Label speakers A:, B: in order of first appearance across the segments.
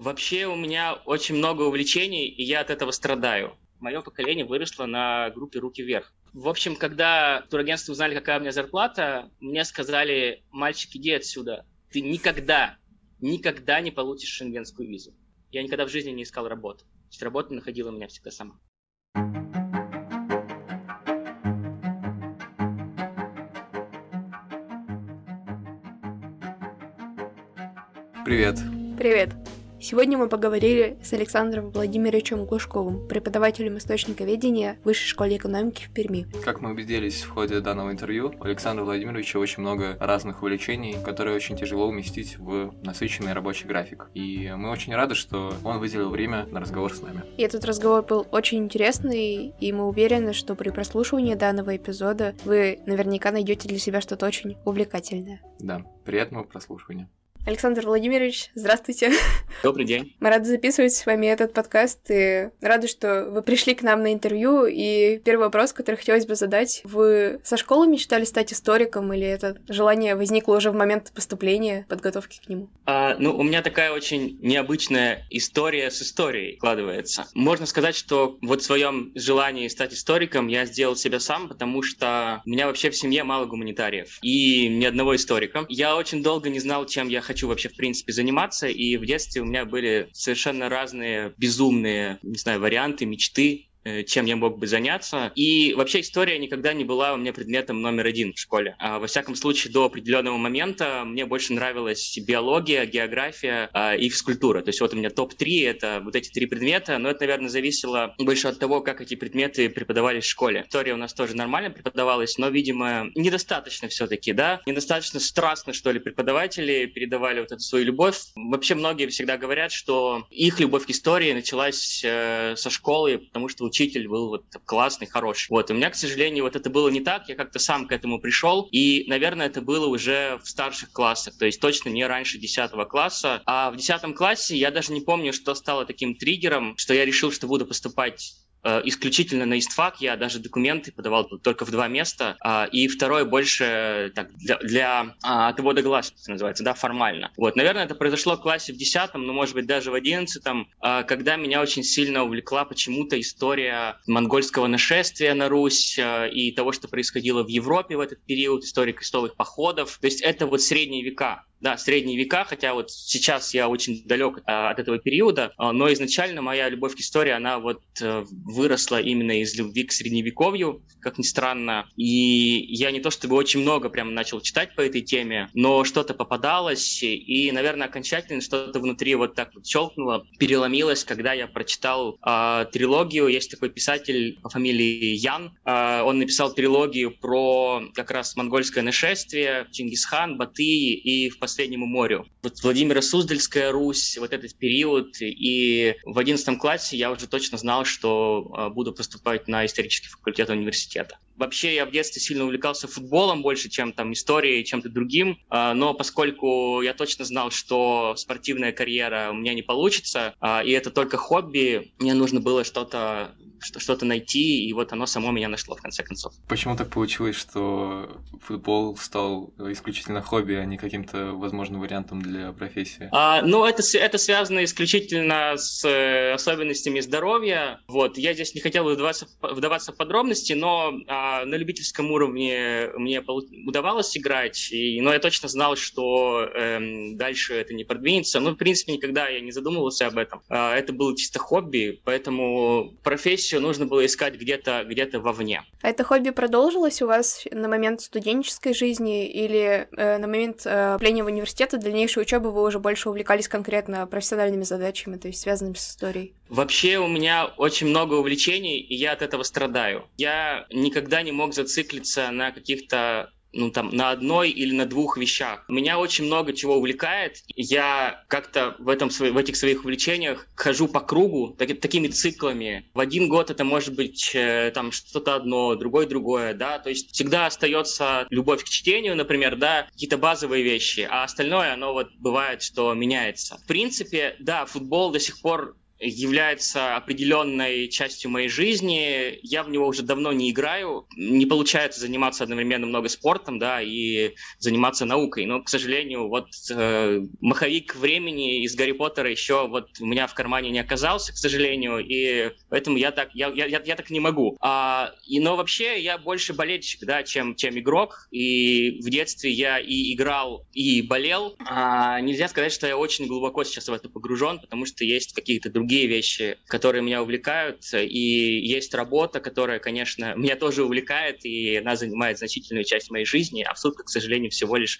A: Вообще у меня очень много увлечений, и я от этого страдаю. Мое поколение выросло на группе «Руки вверх». В общем, когда турагентство узнали, какая у меня зарплата, мне сказали, мальчик, иди отсюда. Ты никогда, никогда не получишь шенгенскую визу. Я никогда в жизни не искал работу. То есть работа находила меня всегда сама.
B: Привет.
C: Привет. Сегодня мы поговорили с Александром Владимировичем Глушковым, преподавателем источниковедения в Высшей школе экономики в Перми.
B: Как мы убедились в ходе данного интервью, у Александра Владимировича очень много разных увлечений, которые очень тяжело уместить в насыщенный рабочий график. И мы очень рады, что он выделил время на разговор с нами.
C: И этот разговор был очень интересный, и мы уверены, что при прослушивании данного эпизода вы наверняка найдете для себя что-то очень увлекательное.
B: Да, приятного прослушивания.
C: Александр Владимирович, здравствуйте.
A: Добрый день.
C: Мы рады записывать с вами этот подкаст и рады, что вы пришли к нам на интервью. И первый вопрос, который хотелось бы задать. Вы со школы мечтали стать историком или это желание возникло уже в момент поступления, подготовки к нему?
A: А, ну, у меня такая очень необычная история с историей складывается. Можно сказать, что вот в своем желании стать историком я сделал себя сам, потому что у меня вообще в семье мало гуманитариев и ни одного историка. Я очень долго не знал, чем я хочу вообще в принципе заниматься, и в детстве у меня были совершенно разные безумные, не знаю, варианты, мечты, чем я мог бы заняться. И вообще история никогда не была у меня предметом номер один в школе. А, во всяком случае, до определенного момента мне больше нравилась биология, география а, и физкультура. То есть вот у меня топ-3 — это вот эти три предмета, но это, наверное, зависело больше от того, как эти предметы преподавались в школе. История у нас тоже нормально преподавалась, но, видимо, недостаточно все-таки, да? Недостаточно страстно, что ли, преподаватели передавали вот эту свою любовь. Вообще многие всегда говорят, что их любовь к истории началась э, со школы, потому что учитель был вот классный, хороший. Вот, у меня, к сожалению, вот это было не так, я как-то сам к этому пришел, и, наверное, это было уже в старших классах, то есть точно не раньше 10 класса, а в 10 классе я даже не помню, что стало таким триггером, что я решил, что буду поступать исключительно на ИСТФАК, я даже документы подавал только в два места, а, и второе больше так, для, для а, отвода глаз, называется, да, формально. Вот, наверное, это произошло в классе в десятом, но, может быть, даже в одиннадцатом, а, когда меня очень сильно увлекла почему-то история монгольского нашествия на Русь и того, что происходило в Европе в этот период, история крестовых походов. То есть это вот средние века да, средние века, хотя вот сейчас я очень далек а, от этого периода, а, но изначально моя любовь к истории, она вот а, выросла именно из любви к средневековью, как ни странно. И я не то чтобы очень много прям начал читать по этой теме, но что-то попадалось, и, наверное, окончательно что-то внутри вот так вот щелкнуло, переломилось, когда я прочитал а, трилогию. Есть такой писатель по фамилии Ян, а, он написал трилогию про как раз монгольское нашествие, Чингисхан, Батый и в последнему морю. Вот Владимира Суздальская Русь, вот этот период, и в одиннадцатом классе я уже точно знал, что а, буду поступать на исторический факультет университета. Вообще я в детстве сильно увлекался футболом больше, чем там историей, чем-то другим, а, но поскольку я точно знал, что спортивная карьера у меня не получится, а, и это только хобби, мне нужно было что-то что-то найти, и вот оно само меня нашло в конце концов.
B: Почему так получилось, что футбол стал исключительно хобби, а не каким-то возможным вариантом для профессии?
A: А, ну, это, это связано исключительно с э, особенностями здоровья. Вот, я здесь не хотел вдаваться, вдаваться в подробности, но а, на любительском уровне мне удавалось играть, и, но я точно знал, что эм, дальше это не продвинется. Ну, в принципе, никогда я не задумывался об этом. А, это было чисто хобби, поэтому профессию профессию нужно было искать где-то где вовне.
C: А это хобби продолжилось у вас на момент студенческой жизни или э, на момент э, в университета, дальнейшей учебы вы уже больше увлекались конкретно профессиональными задачами, то есть связанными с историей?
A: Вообще у меня очень много увлечений, и я от этого страдаю. Я никогда не мог зациклиться на каких-то ну, там, на одной или на двух вещах. Меня очень много чего увлекает. Я как-то в, этом, в этих своих увлечениях хожу по кругу так, такими циклами. В один год это может быть э, там что-то одно, другое другое, да, то есть всегда остается любовь к чтению, например, да, какие-то базовые вещи, а остальное, оно вот бывает, что меняется. В принципе, да, футбол до сих пор является определенной частью моей жизни. Я в него уже давно не играю. Не получается заниматься одновременно много спортом, да, и заниматься наукой. Но, к сожалению, вот э, маховик времени из Гарри Поттера еще вот у меня в кармане не оказался, к сожалению, и поэтому я так, я, я, я, я так не могу. А, и, но вообще я больше болельщик, да, чем, чем игрок. И в детстве я и играл, и болел. А, нельзя сказать, что я очень глубоко сейчас в это погружен, потому что есть какие-то другие вещи, которые меня увлекают, и есть работа, которая, конечно, меня тоже увлекает, и она занимает значительную часть моей жизни, а в сутках, к сожалению, всего лишь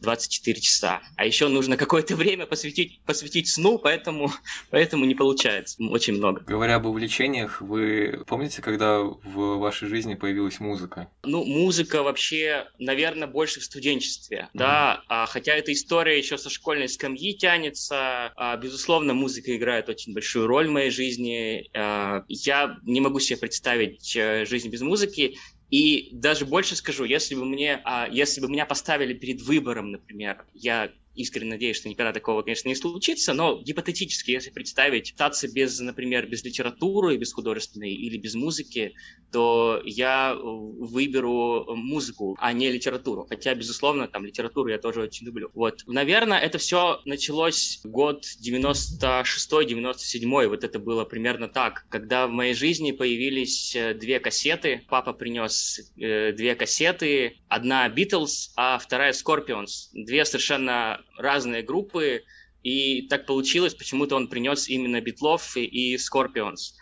A: 24 часа. А еще нужно какое-то время посвятить, посвятить сну, поэтому, поэтому не получается очень много.
B: Говоря об увлечениях, вы помните, когда в вашей жизни появилась музыка?
A: Ну, музыка вообще, наверное, больше в студенчестве, mm-hmm. да, а, хотя эта история еще со школьной скамьи тянется, а, безусловно, музыка играет очень большую роль в моей жизни, а, я не могу себе представить а, жизнь без музыки, и даже больше скажу, если бы мне, а, если бы меня поставили перед выбором, например, я искренне надеюсь, что никогда такого, конечно, не случится, но гипотетически, если представить, питаться без, например, без литературы, без художественной или без музыки, то я выберу музыку, а не литературу. Хотя, безусловно, там литературу я тоже очень люблю. Вот. Наверное, это все началось год 96-97, вот это было примерно так, когда в моей жизни появились э, две кассеты. Папа принес э, две кассеты, одна Beatles, а вторая Scorpions. Две совершенно разные группы, и так получилось, почему-то он принес именно Битлов и Scorpions.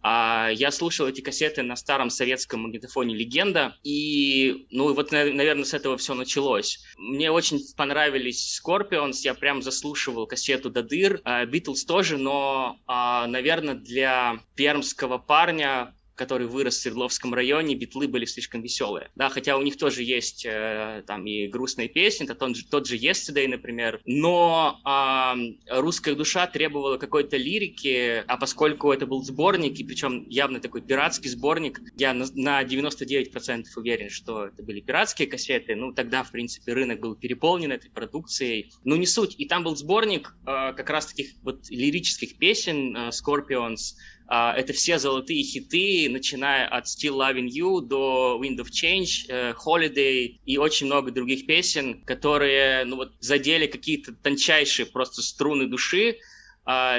A: А я слушал эти кассеты на старом советском магнитофоне «Легенда», и, ну, вот, наверное, с этого все началось. Мне очень понравились Scorpions, я прям заслушивал кассету до дыр, Битлз тоже, но, а, наверное, для пермского парня который вырос в Свердловском районе, битлы были слишком веселые. Да, хотя у них тоже есть э, там и грустные песни, то тот же, тот же Yesterday, например, но э, русская душа требовала какой-то лирики, а поскольку это был сборник, и причем явно такой пиратский сборник, я на, на 99% уверен, что это были пиратские кассеты, ну тогда, в принципе, рынок был переполнен этой продукцией. Ну не суть, и там был сборник э, как раз таких вот лирических песен э, Scorpions, это все золотые хиты, начиная от Still Loving You до Wind of Change, uh, Holiday и очень много других песен, которые ну, вот, задели какие-то тончайшие просто струны души, а,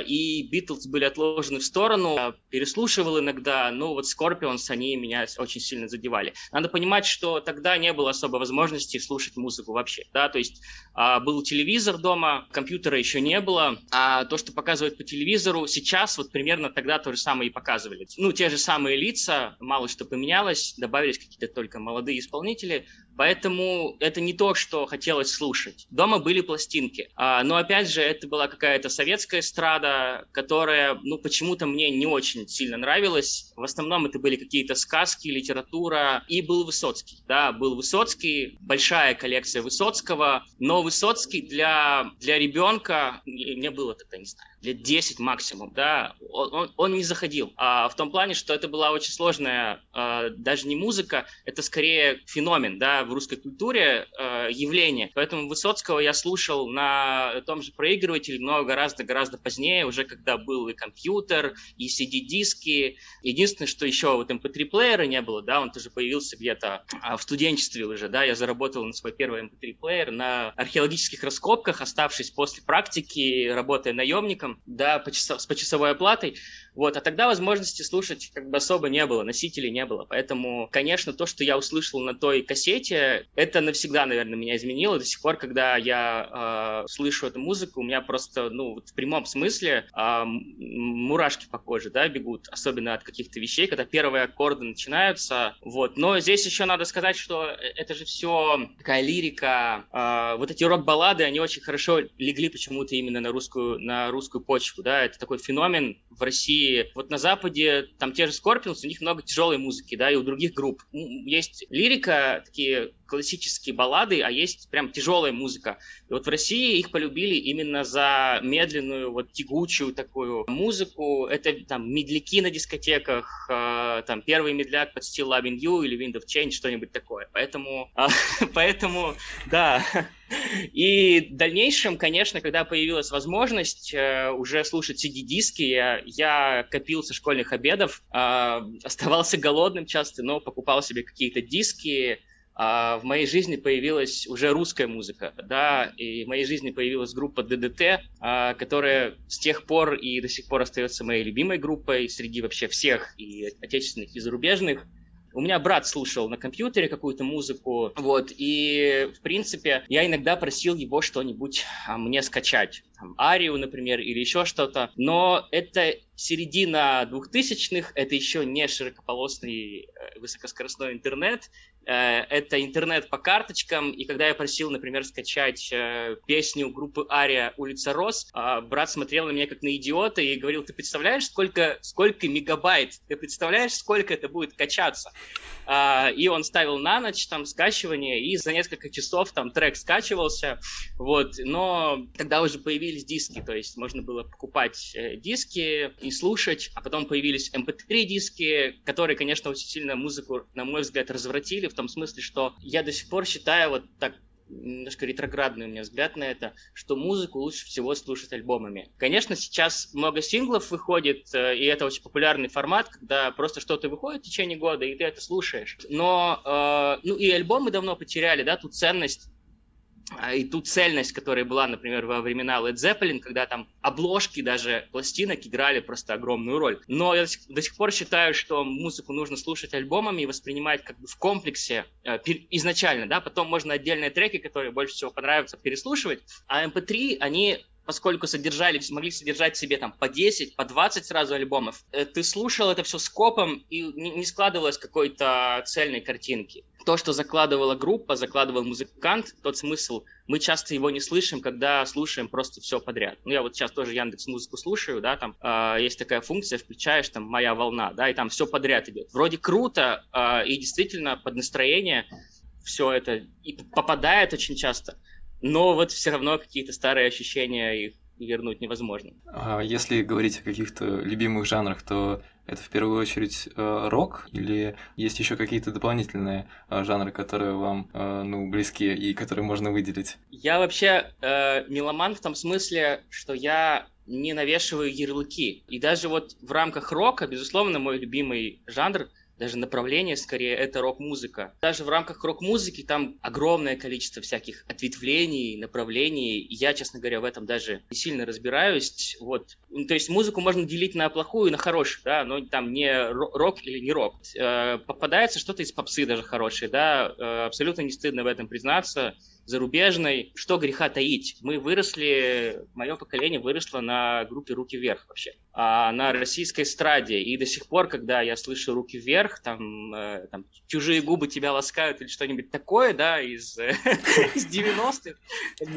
A: и Битлз были отложены в сторону, переслушивал иногда, но вот Scorpions, они меня очень сильно задевали. Надо понимать, что тогда не было особо возможности слушать музыку вообще, да, то есть а, был телевизор дома, компьютера еще не было, а то, что показывают по телевизору, сейчас вот примерно тогда то же самое и показывали. Ну, те же самые лица, мало что поменялось, добавились какие-то только молодые исполнители, Поэтому это не то, что хотелось слушать. Дома были пластинки. А, но опять же, это была какая-то советская эстрада, которая, ну, почему-то мне не очень сильно нравилась. В основном это были какие-то сказки, литература. И был Высоцкий. Да, был Высоцкий, большая коллекция Высоцкого. Но Высоцкий для, для ребенка, мне было тогда, не знаю, лет 10 максимум, да, он, он, он не заходил. А в том плане, что это была очень сложная, а, даже не музыка, это скорее феномен, да, в русской культуре а, явление. Поэтому Высоцкого я слушал на том же проигрывателе, но гораздо-гораздо позднее, уже когда был и компьютер, и CD-диски. Единственное, что еще вот MP3-плеера не было, да, он тоже появился где-то а, в студенчестве уже, да, я заработал на свой первый MP3-плеер на археологических раскопках, оставшись после практики, работая наемником, да, по часов, с почасовой оплатой, вот, а тогда возможности слушать как бы особо не было, носителей не было, поэтому, конечно, то, что я услышал на той кассете, это навсегда, наверное, меня изменило, до сих пор, когда я э, слышу эту музыку, у меня просто, ну, в прямом смысле э, мурашки по коже, да, бегут, особенно от каких-то вещей, когда первые аккорды начинаются, вот, но здесь еще надо сказать, что это же все такая лирика, э, вот эти рок-баллады, они очень хорошо легли почему-то именно на русскую, на русскую почву, да, это такой феномен в России. Вот на Западе, там те же Scorpions, у них много тяжелой музыки, да, и у других групп. Есть лирика, такие классические баллады, а есть прям тяжелая музыка. И вот в России их полюбили именно за медленную, вот тягучую такую музыку. Это там медляки на дискотеках, э, там первый медляк под стил Loving You или Wind of Change, что-нибудь такое. Поэтому, э, поэтому, да, И в дальнейшем, конечно, когда появилась возможность э, уже слушать CD-диски, я, я копил со школьных обедов, э, оставался голодным часто, но покупал себе какие-то диски, а в моей жизни появилась уже русская музыка, да, и в моей жизни появилась группа ДДТ, а, которая с тех пор и до сих пор остается моей любимой группой среди вообще всех и отечественных, и зарубежных. У меня брат слушал на компьютере какую-то музыку, вот, и, в принципе, я иногда просил его что-нибудь а, мне скачать, там, Арию, например, или еще что-то, но это середина двухтысячных, это еще не широкополосный э, высокоскоростной интернет, это интернет по карточкам, и когда я просил, например, скачать э, песню группы Ария «Улица Рос», э, брат смотрел на меня как на идиота и говорил, ты представляешь, сколько, сколько мегабайт, ты представляешь, сколько это будет качаться? И он ставил на ночь там скачивание, и за несколько часов там трек скачивался, вот, но тогда уже появились диски, то есть можно было покупать э, диски и слушать, а потом появились MP3 эм диски, которые, конечно, очень сильно музыку, на мой взгляд, развратили, в том смысле, что я до сих пор считаю вот так немножко ретроградный у меня взгляд на это, что музыку лучше всего слушать альбомами. Конечно, сейчас много синглов выходит, э, и это очень популярный формат, когда просто что-то выходит в течение года, и ты это слушаешь. Но, э, ну и альбомы давно потеряли, да, ту ценность, и ту цельность, которая была, например, во времена Led Zeppelin, когда там обложки даже пластинок играли просто огромную роль. Но я до сих пор считаю, что музыку нужно слушать альбомами и воспринимать как бы в комплексе э, изначально, да, потом можно отдельные треки, которые больше всего понравятся, переслушивать, а MP3, эм они поскольку содержали, могли содержать себе там по 10, по 20 сразу альбомов, э, ты слушал это все скопом и не складывалось какой-то цельной картинки. То, что закладывала группа, закладывал музыкант, тот смысл, мы часто его не слышим, когда слушаем просто все подряд. Ну, я вот сейчас тоже Яндекс музыку слушаю, да, там э, есть такая функция, включаешь там «Моя волна», да, и там все подряд идет. Вроде круто, э, и действительно под настроение все это и попадает очень часто – но вот все равно какие-то старые ощущения их вернуть невозможно.
B: А если говорить о каких-то любимых жанрах, то это в первую очередь э, рок или есть еще какие-то дополнительные э, жанры, которые вам э, ну близки и которые можно выделить?
A: Я вообще э, меломан в том смысле, что я не навешиваю ярлыки. И даже вот в рамках рока, безусловно, мой любимый жанр даже направление скорее это рок-музыка. Даже в рамках рок-музыки там огромное количество всяких ответвлений, направлений. Я, честно говоря, в этом даже не сильно разбираюсь. Вот. Ну, то есть музыку можно делить на плохую и на хорошую, да, но там не рок или не рок. Э, попадается что-то из попсы даже хорошее, да, э, абсолютно не стыдно в этом признаться зарубежной. Что греха таить? Мы выросли, мое поколение выросло на группе «Руки вверх» вообще, а на российской эстраде. И до сих пор, когда я слышу «Руки вверх», там, э, там «Чужие губы тебя ласкают» или что-нибудь такое, да, из, из 90-х,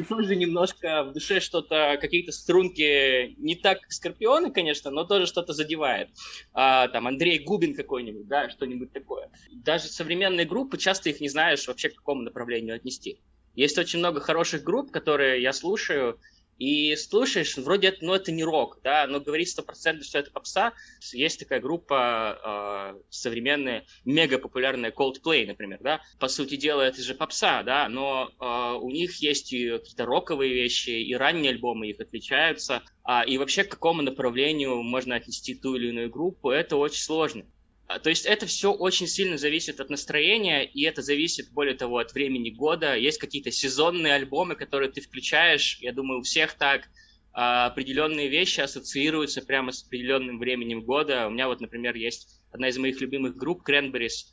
A: тоже немножко в душе что-то, какие-то струнки, не так Скорпионы, конечно, но тоже что-то задевает. А, там Андрей Губин какой-нибудь, да, что-нибудь такое. Даже современные группы, часто их не знаешь вообще к какому направлению отнести. Есть очень много хороших групп, которые я слушаю, и слушаешь, вроде это, ну, это не рок, да, но говорить сто процентов, что это попса. Есть такая группа э, современная, мега популярная Coldplay, например, да. По сути дела, это же попса, да, но э, у них есть какие-то роковые вещи, и ранние альбомы их отличаются. А, и вообще к какому направлению можно отнести ту или иную группу, это очень сложно. А, то есть это все очень сильно зависит от настроения, и это зависит, более того, от времени года. Есть какие-то сезонные альбомы, которые ты включаешь, я думаю, у всех так, а, определенные вещи ассоциируются прямо с определенным временем года. У меня вот, например, есть одна из моих любимых групп, Cranberries,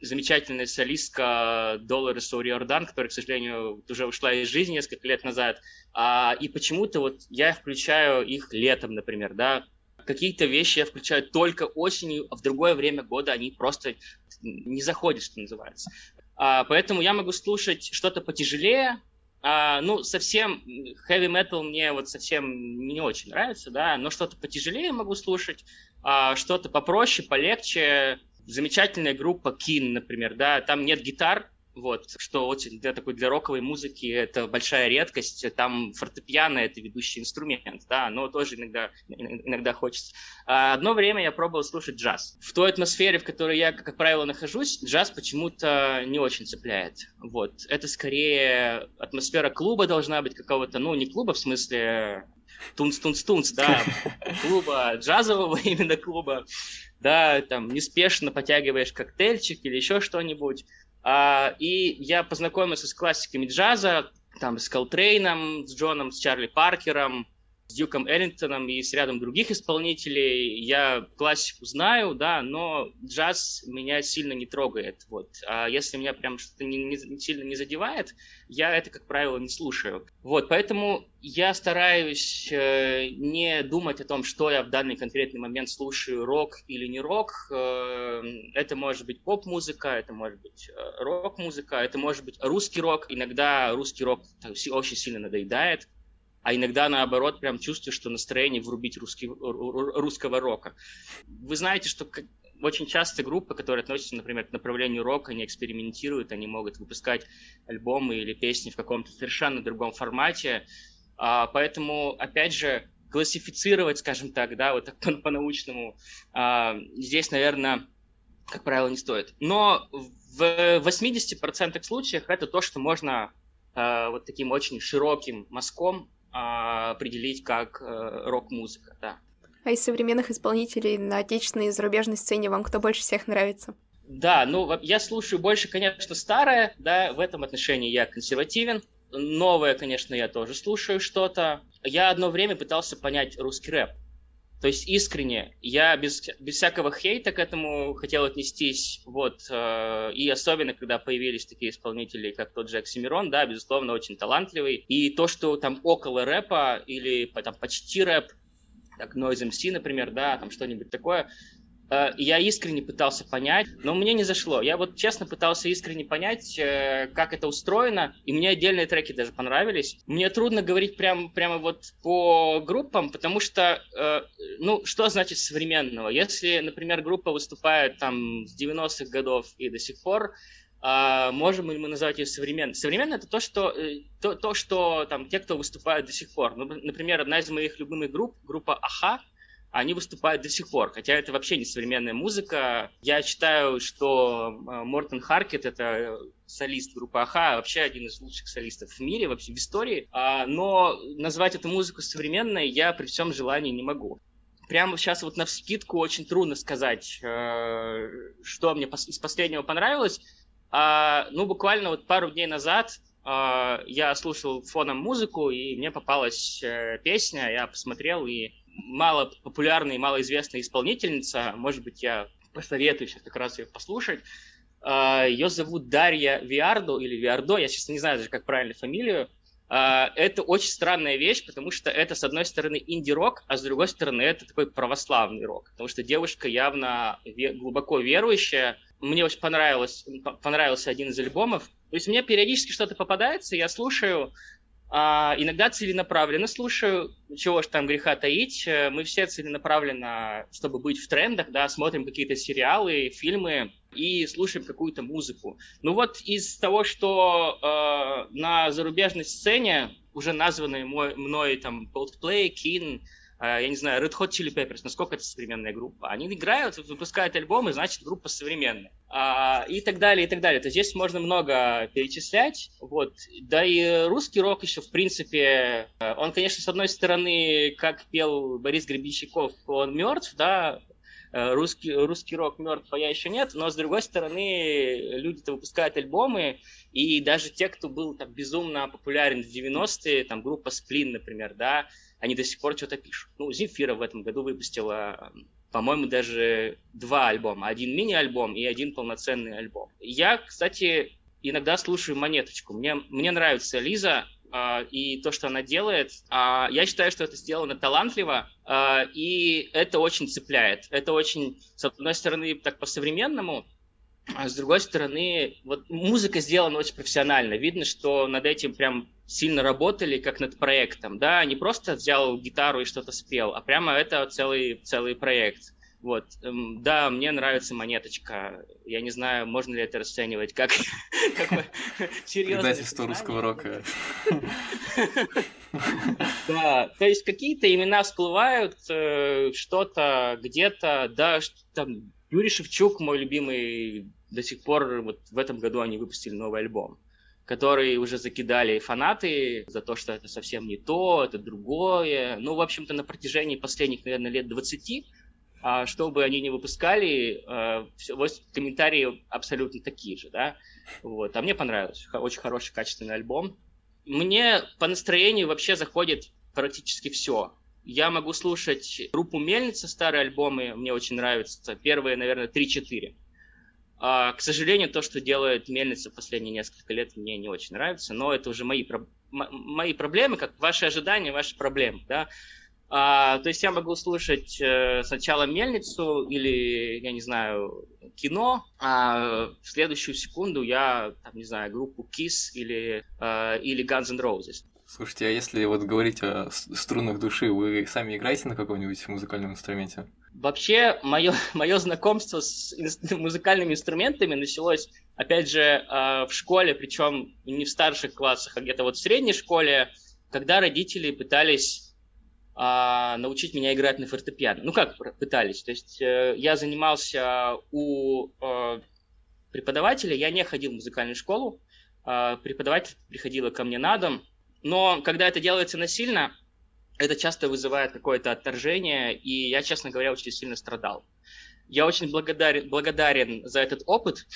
A: замечательная солистка Долорес Ориордан, которая, к сожалению, уже ушла из жизни несколько лет назад. А, и почему-то вот я включаю их летом, например, да, Какие-то вещи я включаю только осенью, а в другое время года они просто не заходят, что называется. А, поэтому я могу слушать что-то потяжелее, а, ну, совсем heavy metal мне вот совсем не очень нравится, да, но что-то потяжелее могу слушать, а, что-то попроще, полегче. Замечательная группа Keen, например, да, там нет гитар, вот, что очень для такой для роковой музыки это большая редкость. Там фортепиано это ведущий инструмент, да, но тоже иногда, иногда хочется. А одно время я пробовал слушать джаз. В той атмосфере, в которой я, как правило, нахожусь, джаз почему-то не очень цепляет. Вот, это скорее атмосфера клуба должна быть какого-то, ну, не клуба в смысле тунц-тунц-тунц, да, клуба, джазового именно клуба, да, там, неспешно потягиваешь коктейльчик или еще что-нибудь, а, и я познакомился с классиками джаза, там, с Колтрейном, с Джоном, с Чарли Паркером, с Дюком Эллингтоном и с рядом других исполнителей. Я классику знаю, да, но джаз меня сильно не трогает. Вот. А если меня прям что-то не, не, сильно не задевает, я это, как правило, не слушаю. Вот, поэтому я стараюсь э, не думать о том, что я в данный конкретный момент слушаю, рок или не рок. Э, это может быть поп-музыка, это может быть э, рок-музыка, это может быть русский рок. Иногда русский рок очень сильно надоедает а иногда наоборот прям чувствую, что настроение врубить русский, русского рока. Вы знаете, что очень часто группы, которые относятся, например, к направлению рока, они экспериментируют, они могут выпускать альбомы или песни в каком-то совершенно другом формате. А, поэтому, опять же, классифицировать, скажем так, да, вот так по-научному, а, здесь, наверное, как правило, не стоит. Но в 80% случаев это то, что можно а, вот таким очень широким мазком определить как э, рок-музыка, да.
C: А из современных исполнителей на отечественной и зарубежной сцене вам кто больше всех нравится?
A: Да, ну я слушаю больше, конечно, старое, да, в этом отношении я консервативен. Новое, конечно, я тоже слушаю что-то. Я одно время пытался понять русский рэп. То есть искренне, я без, без всякого хейта к этому хотел отнестись, вот, э, и особенно, когда появились такие исполнители, как тот Джек Семирон, да, безусловно, очень талантливый, и то, что там около рэпа или там почти рэп, как Noise MC, например, да, там что-нибудь такое, я искренне пытался понять, но мне не зашло. Я вот честно пытался искренне понять, э, как это устроено, и мне отдельные треки даже понравились. Мне трудно говорить прям, прямо вот по группам, потому что, э, ну, что значит современного? Если, например, группа выступает там с 90-х годов и до сих пор, можем ли мы назвать ее современной? Современной это то, что, то, то, что там те, кто выступает до сих пор. Ну, например, одна из моих любимых групп, группа Аха, они выступают до сих пор, хотя это вообще не современная музыка. Я считаю, что э, Мортон Харкет — это солист группы Аха, вообще один из лучших солистов в мире, вообще в истории. А, но назвать эту музыку современной я при всем желании не могу. Прямо сейчас вот на вскидку очень трудно сказать, э, что мне из последнего понравилось. А, ну, буквально вот пару дней назад я слушал фоном музыку, и мне попалась э, песня, я посмотрел и мало популярная и малоизвестная исполнительница, может быть, я посоветую сейчас как раз ее послушать. А, ее зовут Дарья Виардо или Виардо, я сейчас не знаю даже, как правильно фамилию. А, это очень странная вещь, потому что это, с одной стороны, инди-рок, а с другой стороны, это такой православный рок, потому что девушка явно глубоко верующая. Мне очень понравилось, понравился один из альбомов. То есть мне периодически что-то попадается, я слушаю, а, иногда целенаправленно слушаю, чего ж там греха таить. Э, мы все целенаправленно, чтобы быть в трендах, да, смотрим какие-то сериалы, фильмы и слушаем какую-то музыку. Ну вот из того, что э, на зарубежной сцене уже названные мой, мной там Coldplay, а, я не знаю, Red Hot Chili Peppers, насколько это современная группа. Они играют, выпускают альбомы, значит, группа современная. А, и так далее, и так далее. То есть здесь можно много перечислять. Вот. Да и русский рок еще, в принципе, э, он, конечно, с одной стороны, как пел Борис Гребенщиков, он мертв, да, э, русский, русский рок мертв, а я еще нет, но с другой стороны, люди-то выпускают альбомы, и даже те, кто был там безумно популярен в 90-е, там группа Сплин, например, да, они до сих пор что-то пишут. Ну, Земфира в этом году выпустила, по-моему, даже два альбома. Один мини-альбом и один полноценный альбом. Я, кстати, иногда слушаю «Монеточку». Мне, мне нравится Лиза, Uh, и то, что она делает, uh, я считаю, что это сделано талантливо, uh, и это очень цепляет. Это очень, с одной стороны, так по-современному, а с другой стороны, вот музыка сделана очень профессионально. Видно, что над этим прям сильно работали, как над проектом, да, не просто взял гитару и что-то спел, а прямо это целый, целый проект. Вот, эм, да, мне нравится монеточка. Я не знаю, можно ли это расценивать как
B: серьезное. Издательство русского рока.
A: Да, то есть какие-то имена всплывают, э, что-то где-то, да, там Юрий Шевчук, мой любимый, до сих пор вот в этом году они выпустили новый альбом который уже закидали фанаты за то, что это совсем не то, это другое. Ну, в общем-то, на протяжении последних, наверное, лет 20 а, что бы они ни выпускали, а, все, комментарии абсолютно такие же, да. Вот. А мне понравилось. Очень хороший, качественный альбом. Мне по настроению вообще заходит практически все. Я могу слушать группу Мельница, старые альбомы, мне очень нравятся. Первые, наверное, 3-4. А, к сожалению, то, что делает Мельница последние несколько лет, мне не очень нравится, но это уже мои, мои проблемы, как ваши ожидания, ваши проблемы, да. А, то есть я могу слушать э, сначала мельницу или, я не знаю, кино, а в следующую секунду я, там, не знаю, группу Kiss или, э, или Guns N' Roses.
B: Слушайте, а если вот говорить о струнах души, вы сами играете на каком-нибудь музыкальном инструменте?
A: Вообще, мое, мое знакомство с музыкальными инструментами началось, опять же, э, в школе, причем не в старших классах, а где-то вот в средней школе, когда родители пытались а, научить меня играть на фортепиано. Ну как пытались? То есть э, я занимался у э, преподавателя, я не ходил в музыкальную школу, э, преподаватель приходила ко мне на дом, но когда это делается насильно, это часто вызывает какое-то отторжение, и я, честно говоря, очень сильно страдал. Я очень благодарен, благодарен за этот опыт,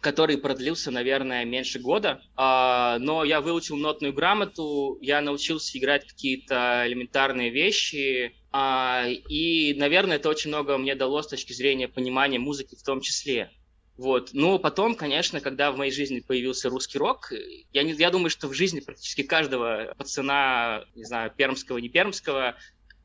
A: который продлился, наверное, меньше года. А, но я выучил нотную грамоту, я научился играть какие-то элементарные вещи. А, и, наверное, это очень много мне дало с точки зрения понимания музыки в том числе. Вот. Но потом, конечно, когда в моей жизни появился русский рок, я, не, я думаю, что в жизни практически каждого пацана, не знаю, пермского, не пермского,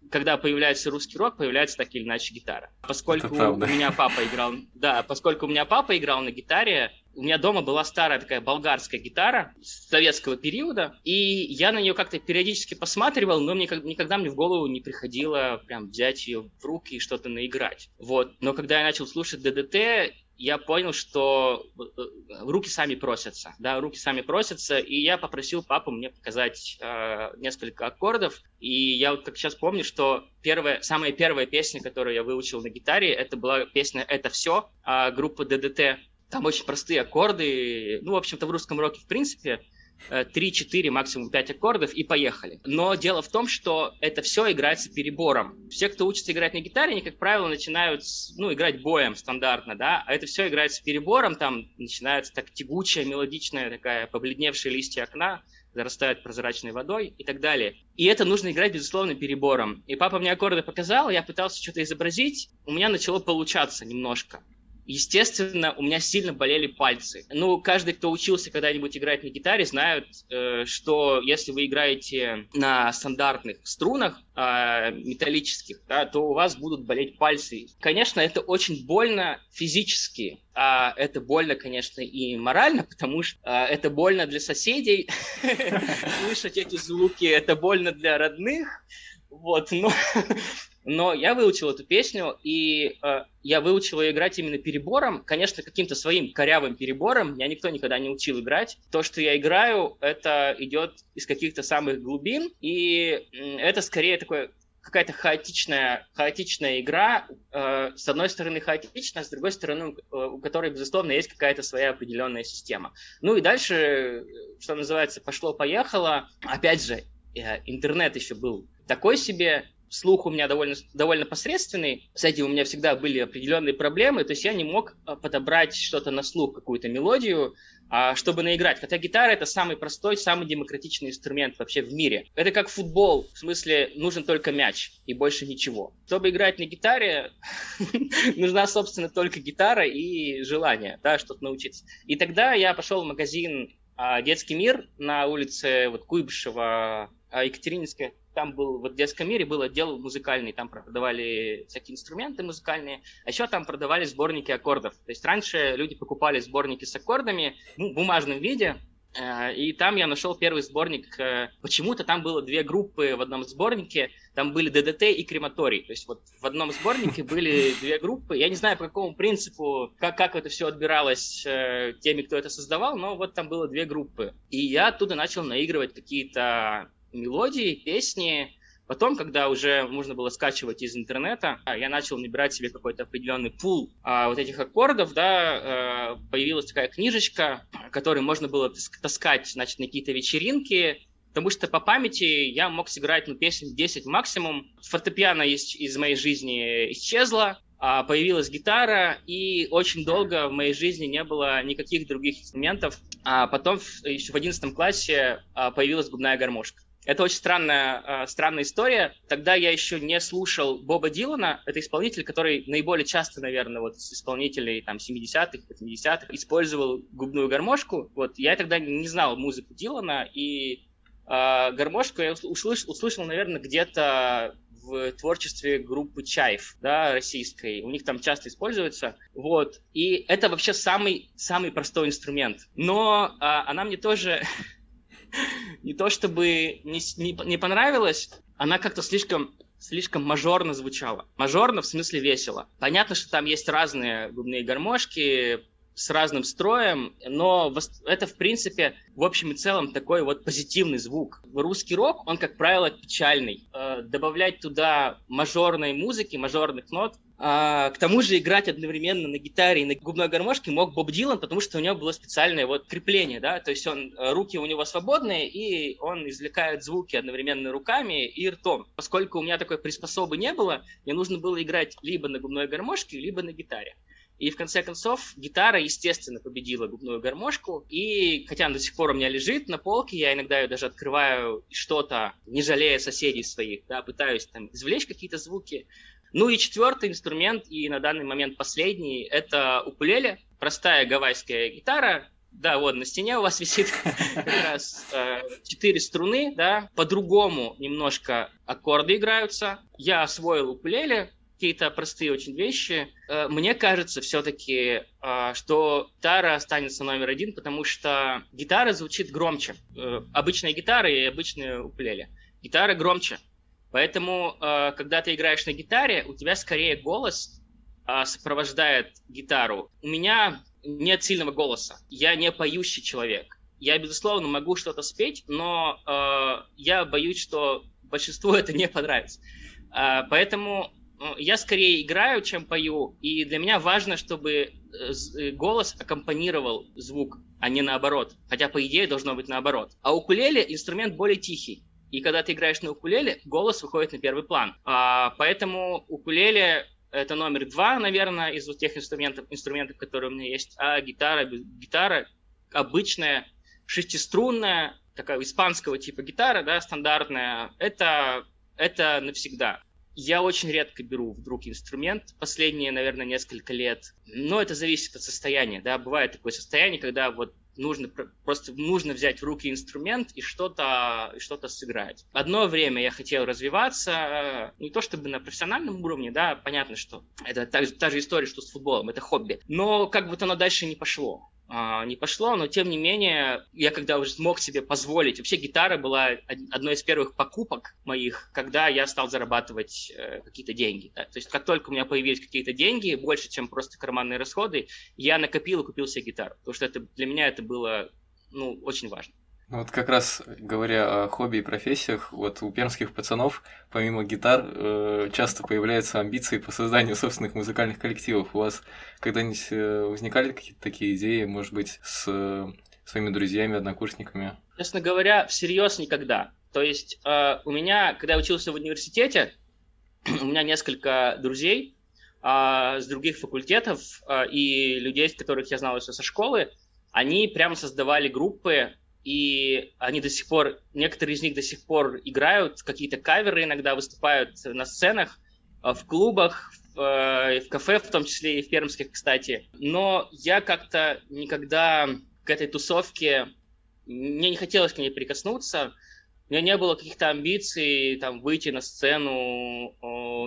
A: когда появляется русский рок, появляется так или иначе гитара. Поскольку у меня папа играл, да, поскольку у меня папа играл на гитаре, у меня дома была старая такая болгарская гитара советского периода, и я на нее как-то периодически посматривал, но мне никогда мне в голову не приходило прям взять ее в руки и что-то наиграть. Вот. Но когда я начал слушать ДДТ, я понял, что э, руки сами просятся, да, руки сами просятся, и я попросил папу мне показать э, несколько аккордов, и я вот как сейчас помню, что первая, самая первая песня, которую я выучил на гитаре, это была песня «Это все» э, группы ДДТ. Там очень простые аккорды, ну, в общем-то, в русском роке, в принципе, 3-4, э, максимум 5 аккордов и поехали. Но дело в том, что это все играется перебором. Все, кто учится играть на гитаре, они, как правило, начинают ну, играть боем стандартно, да, а это все играется перебором, там начинается так тягучая, мелодичная такая побледневшая листья окна, зарастают прозрачной водой и так далее. И это нужно играть, безусловно, перебором. И папа мне аккорды показал, я пытался что-то изобразить, у меня начало получаться немножко. Естественно, у меня сильно болели пальцы. Ну, каждый, кто учился когда-нибудь играть на гитаре, знает, э, что если вы играете на стандартных струнах э, металлических, да, то у вас будут болеть пальцы. Конечно, это очень больно физически, а это больно, конечно, и морально, потому что э, это больно для соседей слышать эти звуки, это больно для родных, вот, но но я выучил эту песню, и э, я выучил ее играть именно перебором, конечно, каким-то своим корявым перебором. Меня никто никогда не учил играть. То, что я играю, это идет из каких-то самых глубин, и э, это скорее такое какая-то хаотичная, хаотичная игра, э, с одной стороны хаотичная, с другой стороны, э, у которой, безусловно, есть какая-то своя определенная система. Ну и дальше, что называется, пошло-поехало. Опять же, э, интернет еще был такой себе, слух у меня довольно, довольно посредственный, с этим у меня всегда были определенные проблемы, то есть я не мог а, подобрать что-то на слух, какую-то мелодию, а, чтобы наиграть. Хотя гитара это самый простой, самый демократичный инструмент вообще в мире. Это как футбол, в смысле нужен только мяч и больше ничего. Чтобы играть на гитаре, нужна, собственно, только гитара и желание, да, что-то научиться. И тогда я пошел в магазин а, «Детский мир» на улице вот, Куйбышева, Екатерининская, там был, вот в детском мире был отдел музыкальный, там продавали всякие инструменты музыкальные, а еще там продавали сборники аккордов. То есть раньше люди покупали сборники с аккордами ну, в бумажном виде, Э, и там я нашел первый сборник. Э, почему-то там было две группы в одном сборнике. Там были ДДТ и крематорий. То есть вот в одном сборнике были две группы. Я не знаю, по какому принципу, как, как это все отбиралось э, теми, кто это создавал, но вот там было две группы. И я оттуда начал наигрывать какие-то мелодии, песни, Потом, когда уже можно было скачивать из интернета, я начал набирать себе какой-то определенный пул а, вот этих аккордов, да, а, появилась такая книжечка, которую можно было таскать, значит, на какие-то вечеринки, потому что по памяти я мог сыграть, ну, песен 10 максимум. Фортепиано из, из моей жизни исчезло, а появилась гитара, и очень долго в моей жизни не было никаких других инструментов. А потом еще в 11 классе а, появилась губная гармошка. Это очень странная, э, странная история. Тогда я еще не слушал Боба Дилана. Это исполнитель, который наиболее часто, наверное, вот из исполнителей там 70-х, 80-х использовал губную гармошку. Вот я тогда не знал музыку Дилана, и э, гармошку я услышал, услышал наверное, где-то в творчестве группы Чаев, да, российской. У них там часто используется. Вот. И это вообще самый, самый простой инструмент. Но а, она мне тоже не то чтобы не, не, не понравилось, она как-то слишком слишком мажорно звучала. Мажорно в смысле весело. Понятно, что там есть разные губные гармошки, с разным строем, но это, в принципе, в общем и целом такой вот позитивный звук. Русский рок, он, как правило, печальный. Э, добавлять туда мажорной музыки, мажорных нот, а, к тому же играть одновременно на гитаре и на губной гармошке мог Боб Дилан, потому что у него было специальное вот крепление, да, то есть он, э, руки у него свободные, и он извлекает звуки одновременно руками и ртом. Поскольку у меня такой приспособы не было, мне нужно было играть либо на губной гармошке, либо на гитаре. И в конце концов гитара, естественно, победила губную гармошку. И хотя она до сих пор у меня лежит на полке, я иногда ее даже открываю и что-то, не жалея соседей своих, да, пытаюсь там извлечь какие-то звуки. Ну и четвертый инструмент, и на данный момент последний, это укулеле. Простая гавайская гитара, да, вот на стене у вас висит как раз э, четыре струны, да, по-другому немножко аккорды играются. Я освоил укулеле, какие-то простые очень вещи. Э, мне кажется все-таки, э, что гитара останется номер один, потому что гитара звучит громче. Э, обычная гитара и обычная укулеле. Гитара громче. Поэтому, э, когда ты играешь на гитаре, у тебя скорее голос э, сопровождает гитару. У меня нет сильного голоса. Я не поющий человек. Я, безусловно, могу что-то спеть, но э, я боюсь, что большинству это не понравится. Э, поэтому я скорее играю, чем пою, и для меня важно, чтобы голос аккомпанировал звук, а не наоборот. Хотя, по идее, должно быть наоборот. А укулеле инструмент более тихий. И когда ты играешь на укулеле, голос выходит на первый план. А, поэтому укулеле это номер два, наверное, из вот тех инструментов, инструментов, которые у меня есть. А гитара, гитара обычная, шестиструнная, такая испанского типа гитара, да, стандартная, это, это навсегда. Я очень редко беру вдруг инструмент последние, наверное, несколько лет. Но это зависит от состояния, да. Бывает такое состояние, когда вот нужно просто нужно взять в руки инструмент и что-то что-то сыграть. Одно время я хотел развиваться, не то чтобы на профессиональном уровне, да, понятно, что это та, та же история, что с футболом, это хобби, но как бы оно дальше не пошло. А, не пошло, но тем не менее, я когда уже смог себе позволить, вообще гитара была одной из первых покупок моих, когда я стал зарабатывать э, какие-то деньги. Да? То есть как только у меня появились какие-то деньги, больше, чем просто карманные расходы, я накопил и купил себе гитару, потому что это, для меня это было ну, очень важно.
B: Ну вот как раз говоря о хобби и профессиях, вот у пермских пацанов, помимо гитар, э, часто появляются амбиции по созданию собственных музыкальных коллективов. У вас когда-нибудь э, возникали какие-то такие идеи, может быть, с э, своими друзьями, однокурсниками?
A: Честно говоря, всерьез никогда. То есть у меня, когда я учился в университете, у меня несколько друзей с других факультетов и людей, которых я знал еще со школы, они прямо создавали группы и они до сих пор, некоторые из них до сих пор играют, какие-то каверы иногда выступают на сценах, э, в клубах, в, э, в кафе, в том числе и в пермских, кстати. Но я как-то никогда к этой тусовке, мне не хотелось к ней прикоснуться, у меня не было каких-то амбиций там выйти на сцену,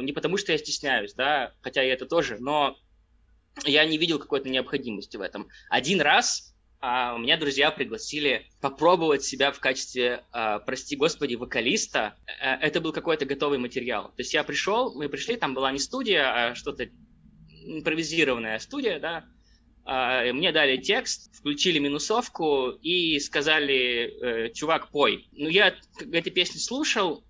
A: не потому что я стесняюсь, да, хотя я это тоже, но я не видел какой-то необходимости в этом. Один раз а меня друзья пригласили попробовать себя в качестве, а, прости господи, вокалиста. А, это был какой-то готовый материал. То есть я пришел, мы пришли, там была не студия, а что-то импровизированная студия, да. А, мне дали текст, включили минусовку и сказали, э, чувак, пой. Ну, я эти песни слушал,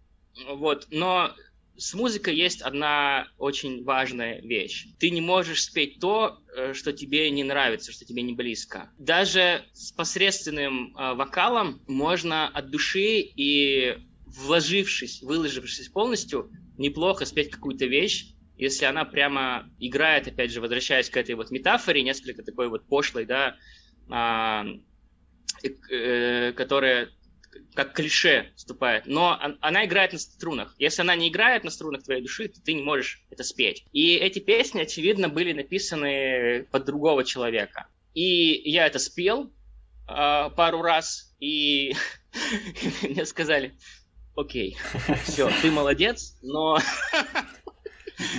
A: вот, но с музыкой есть одна очень важная вещь. Ты не можешь спеть то, э, что тебе не нравится, что тебе не близко. Даже с посредственным э, вокалом можно от души и вложившись, выложившись полностью, неплохо спеть какую-то вещь, если она прямо играет, опять же, возвращаясь к этой вот метафоре, несколько такой вот пошлой, да, а, э, которая как клише вступает, но она играет на струнах. Если она не играет на струнах твоей души, то ты не можешь это спеть. И эти песни, очевидно, были написаны под другого человека. И я это спел э, пару раз, и мне сказали, окей, все, ты молодец, но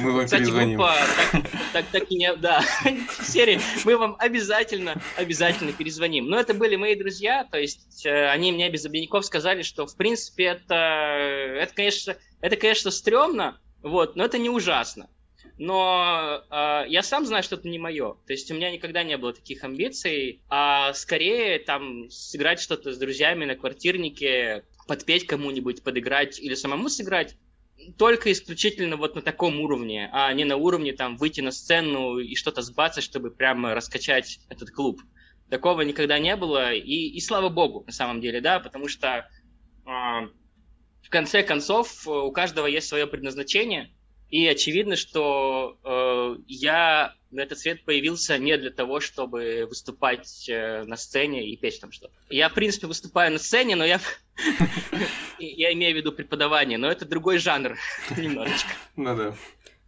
B: Мы вам Кстати, перезвоним.
A: Группа, так, так, так и не... Да, серии. Мы вам обязательно, обязательно перезвоним. Но это были мои друзья, то есть э, они мне без обиняков сказали, что, в принципе, это, это, конечно, это, конечно, стрёмно, вот, но это не ужасно. Но э, я сам знаю, что это не мое. То есть у меня никогда не было таких амбиций, а скорее там сыграть что-то с друзьями на квартирнике, подпеть кому-нибудь, подыграть или самому сыграть только исключительно вот на таком уровне, а не на уровне там выйти на сцену и что-то сбацать, чтобы прямо раскачать этот клуб. Такого никогда не было, и, и слава богу, на самом деле, да, потому что э, в конце концов у каждого есть свое предназначение, и очевидно, что э, я на этот свет появился не для того, чтобы выступать э, на сцене и петь там что-то. Я, в принципе, выступаю на сцене, но я, я имею в виду преподавание, но это другой жанр немножечко.
B: Ну да.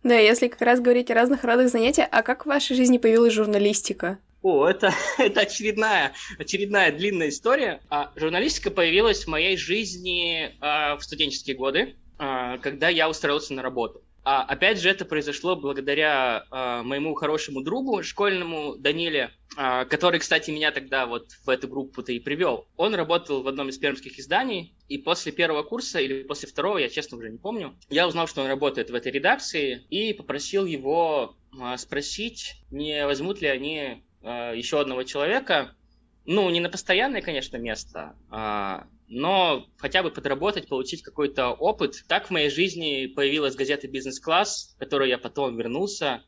C: Да, если как раз говорить о разных родах занятий, а как в вашей жизни появилась журналистика?
A: О, это, это очередная, очередная длинная история. А, журналистика появилась в моей жизни а, в студенческие годы, а, когда я устроился на работу. А, опять же, это произошло благодаря а, моему хорошему другу школьному Даниле, а, который, кстати, меня тогда вот в эту группу-то и привел. Он работал в одном из пермских изданий, и после первого курса или после второго, я честно уже не помню, я узнал, что он работает в этой редакции, и попросил его а, спросить, не возьмут ли они а, еще одного человека, ну, не на постоянное, конечно, место, а, но хотя бы подработать, получить какой-то опыт. Так в моей жизни появилась газета «Бизнес-класс», к которой я потом вернулся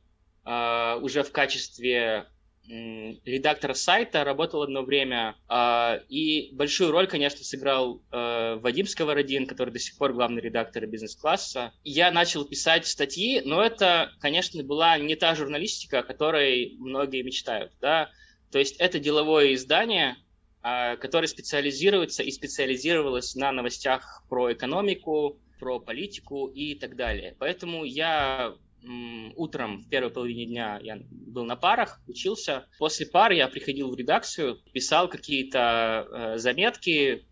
A: э, уже в качестве э, редактора сайта, работал одно время. Э, и большую роль, конечно, сыграл э, Вадим Сковородин, который до сих пор главный редактор «Бизнес-класса». Я начал писать статьи, но это, конечно, была не та журналистика, о которой многие мечтают. Да? То есть это деловое издание, а, которая специализируется и специализировалась на новостях про экономику, про политику и так далее. Поэтому я утром в первой половине дня я был на парах, учился. После пар я приходил в редакцию, писал какие-то э, заметки,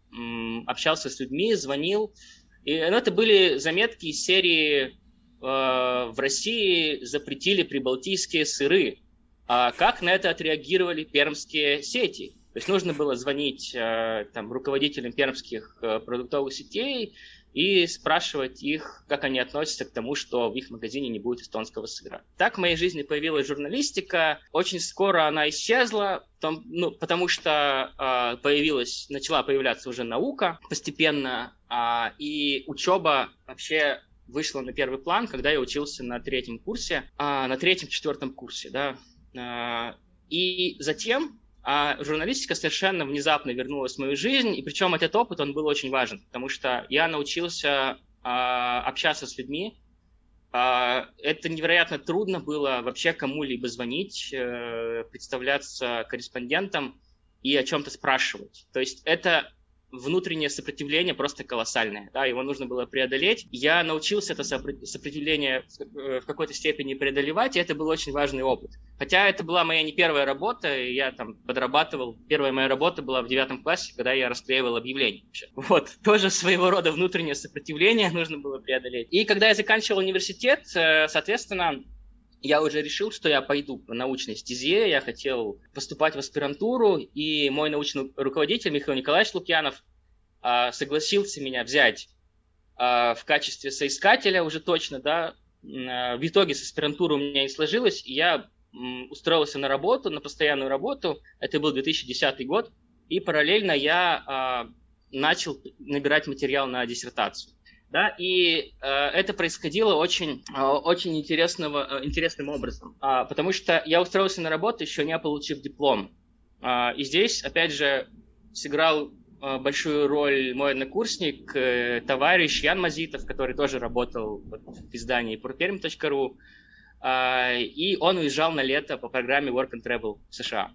A: общался с людьми, звонил. И ну, это были заметки из серии э, «В России запретили прибалтийские сыры». А как на это отреагировали пермские сети? То есть нужно было звонить э, там, руководителям пермских э, продуктовых сетей и спрашивать их, как они относятся к тому, что в их магазине не будет эстонского сыра. Так в моей жизни появилась журналистика. Очень скоро она исчезла, том, ну, потому что э, появилась, начала появляться уже наука постепенно, э, и учеба вообще вышла на первый план, когда я учился на третьем курсе, э, на третьем-четвертом курсе, да. Э, и затем а журналистика совершенно внезапно вернулась в мою жизнь, и причем этот опыт, он был очень важен, потому что я научился а, общаться с людьми, а, это невероятно трудно было вообще кому-либо звонить, э, представляться корреспондентом и о чем-то спрашивать. То есть это внутреннее сопротивление просто колоссальное, да, его нужно было преодолеть. Я научился это сопротивление в какой-то степени преодолевать, и это был очень важный опыт. Хотя это была моя не первая работа, я там подрабатывал. Первая моя работа была в девятом классе, когда я расклеивал объявления. Вот, тоже своего рода внутреннее сопротивление нужно было преодолеть. И когда я заканчивал университет, э, соответственно, я уже решил, что я пойду по научной стезе, я хотел поступать в аспирантуру, и мой научный руководитель Михаил Николаевич Лукьянов а, согласился меня взять а, в качестве соискателя уже точно, да, а, в итоге с аспирантурой у меня не сложилось, и я устроился на работу, на постоянную работу, это был 2010 год, и параллельно я начал набирать материал на диссертацию. Да, и э, это происходило очень, э, очень интересного, э, интересным образом, э, потому что я устроился на работу, еще не получив диплом. Э, и здесь, опять же, сыграл э, большую роль мой однокурсник, э, товарищ Ян Мазитов, который тоже работал в издании properm.ru, э, и он уезжал на лето по программе Work and Travel в США.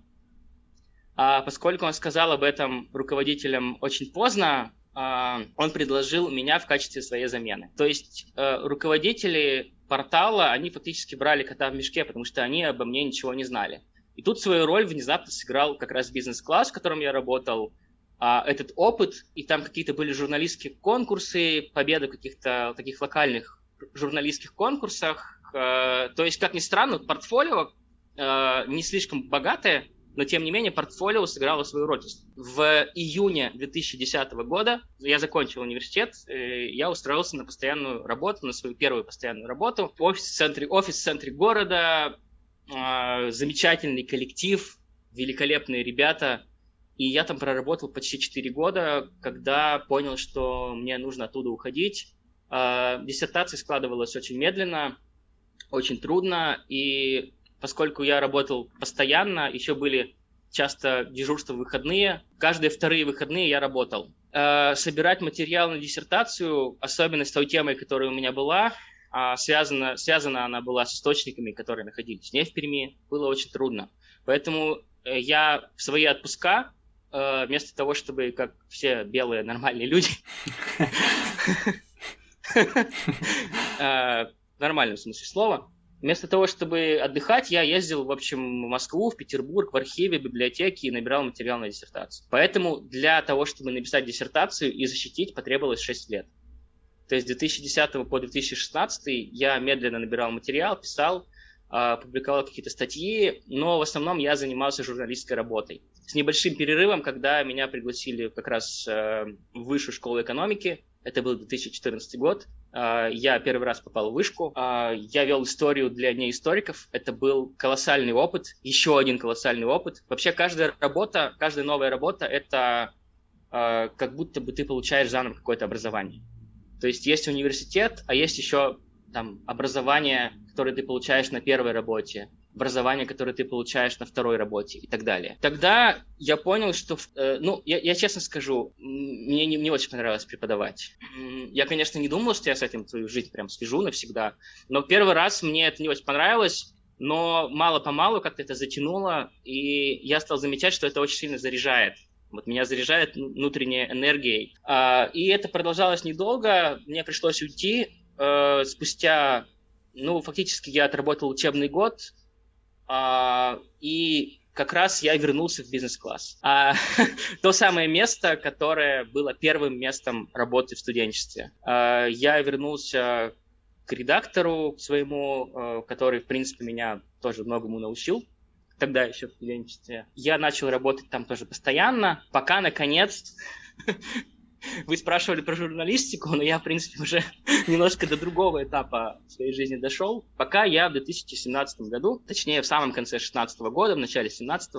A: А поскольку он сказал об этом руководителям очень поздно, а, он предложил меня в качестве своей замены. То есть э, руководители портала, они фактически брали кота в мешке, потому что они обо мне ничего не знали. И тут свою роль внезапно сыграл как раз бизнес-класс, в котором я работал, а, этот опыт, и там какие-то были журналистские конкурсы, победы в каких-то таких локальных журналистских конкурсах. Э, то есть, как ни странно, портфолио э, не слишком богатое, но тем не менее портфолио сыграло свою роль. В июне 2010 года я закончил университет, э, я устроился на постоянную работу, на свою первую постоянную работу. Офис в центре, офис в центре города, а, замечательный коллектив, великолепные ребята. И я там проработал почти 4 года, когда понял, что мне нужно оттуда уходить. А, диссертация складывалась очень медленно, очень трудно, и поскольку я работал постоянно, еще были часто дежурства в выходные. Каждые вторые выходные я работал. Э, собирать материал на диссертацию, особенно с той темой, которая у меня была, а связана, связана она была с источниками, которые находились не в Перми, было очень трудно. Поэтому э, я в свои отпуска, э, вместо того, чтобы, как все белые нормальные люди, в нормальном смысле слова, Вместо того, чтобы отдыхать, я ездил, в общем, в Москву, в Петербург, в архиве, библиотеки и набирал материал на диссертацию. Поэтому для того, чтобы написать диссертацию и защитить, потребовалось 6 лет. То есть с 2010 по 2016 я медленно набирал материал, писал, а, публиковал какие-то статьи, но в основном я занимался журналистской работой. С небольшим перерывом, когда меня пригласили как раз э, в высшую школу экономики, это был 2014 год, а, я первый раз попал в вышку. А, я вел историю для неисториков. Это был колоссальный опыт, еще один колоссальный опыт. Вообще каждая работа, каждая новая работа — это а, как будто бы ты получаешь заново какое-то образование. То есть есть университет, а есть еще там образование, которое ты получаешь на первой работе, образование, которое ты получаешь на второй работе и так далее. Тогда я понял, что, э, ну, я, я честно скажу, мне не, не очень понравилось преподавать. Я, конечно, не думал, что я с этим свою жизнь прям свяжу навсегда, но первый раз мне это не очень понравилось, но мало-помалу как-то это затянуло, и я стал замечать, что это очень сильно заряжает. Вот меня заряжает внутренней энергией. А, и это продолжалось недолго, мне пришлось уйти. Э, спустя, ну, фактически я отработал учебный год, а, и как раз я вернулся в бизнес-класс. А, то самое место, которое было первым местом работы в студенчестве. А, я вернулся к редактору к своему, а, который, в принципе, меня тоже многому научил тогда еще в студенчестве. Я начал работать там тоже постоянно, пока, наконец, вы спрашивали про журналистику, но я, в принципе, уже немножко до другого этапа своей жизни дошел. Пока я в 2017 году, точнее, в самом конце 2016 года, в начале 2017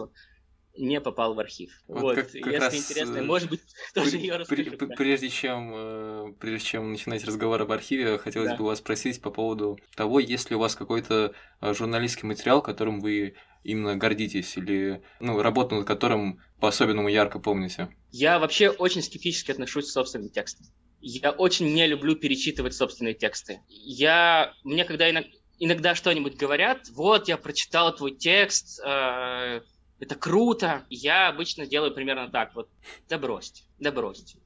A: не попал в архив. Вот, вот как, как если раз, интересно, э, может быть, тоже ее расскажу.
B: да. Прежде чем, э, прежде чем начинать разговор об архиве, хотелось да. бы вас спросить по поводу того, есть ли у вас какой-то э, журналистский материал, которым вы именно гордитесь, или ну, работу над которым по-особенному ярко помните?
A: Я вообще очень скептически отношусь к собственным текстам. Я очень не люблю перечитывать собственные тексты. Я, мне когда иногда, иногда что-нибудь говорят, вот я прочитал твой текст, э, это круто. Я обычно делаю примерно так, вот, да бросьте, да бросьте.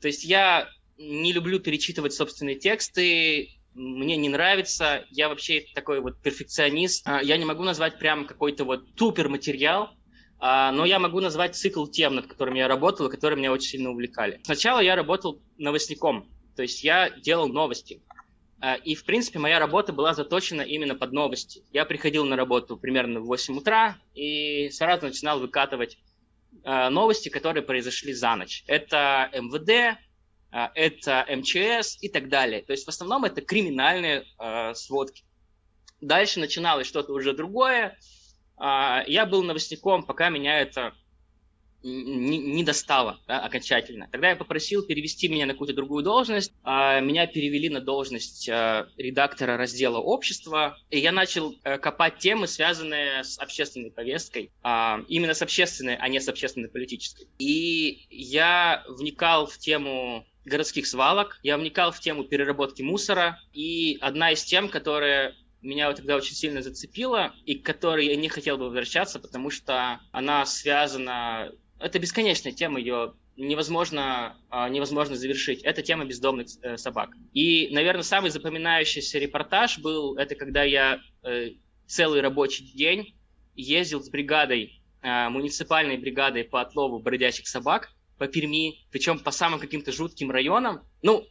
A: То есть я не люблю перечитывать собственные тексты, мне не нравится, я вообще такой вот перфекционист, а, я не могу назвать прям какой-то вот супер материал, а, но я могу назвать цикл тем, над которыми я работал, и которые меня очень сильно увлекали. Сначала я работал новостником, то есть я делал новости. А, и, в принципе, моя работа была заточена именно под новости. Я приходил на работу примерно в 8 утра и сразу начинал выкатывать а, новости, которые произошли за ночь. Это МВД, а, это МЧС и так далее. То есть в основном это криминальные сводки. Дальше начиналось что-то уже другое. Я был новостником, пока меня это не, не достало да, окончательно. Тогда я попросил перевести меня на какую-то другую должность. А, меня перевели на должность а, редактора раздела общества. И я начал а, копать темы, связанные с общественной повесткой. А, именно с общественной, а не с общественно-политической. И я вникал в тему городских свалок, я вникал в тему переработки мусора. И одна из тем, которая меня вот тогда очень сильно зацепила, и к которой я не хотел бы возвращаться, потому что она связана это бесконечная тема, ее невозможно, а, невозможно завершить. Это тема бездомных э, собак. И, наверное, самый запоминающийся репортаж был, это когда я э, целый рабочий день ездил с бригадой, э, муниципальной бригадой по отлову бродячих собак по Перми, причем по самым каким-то жутким районам. Ну,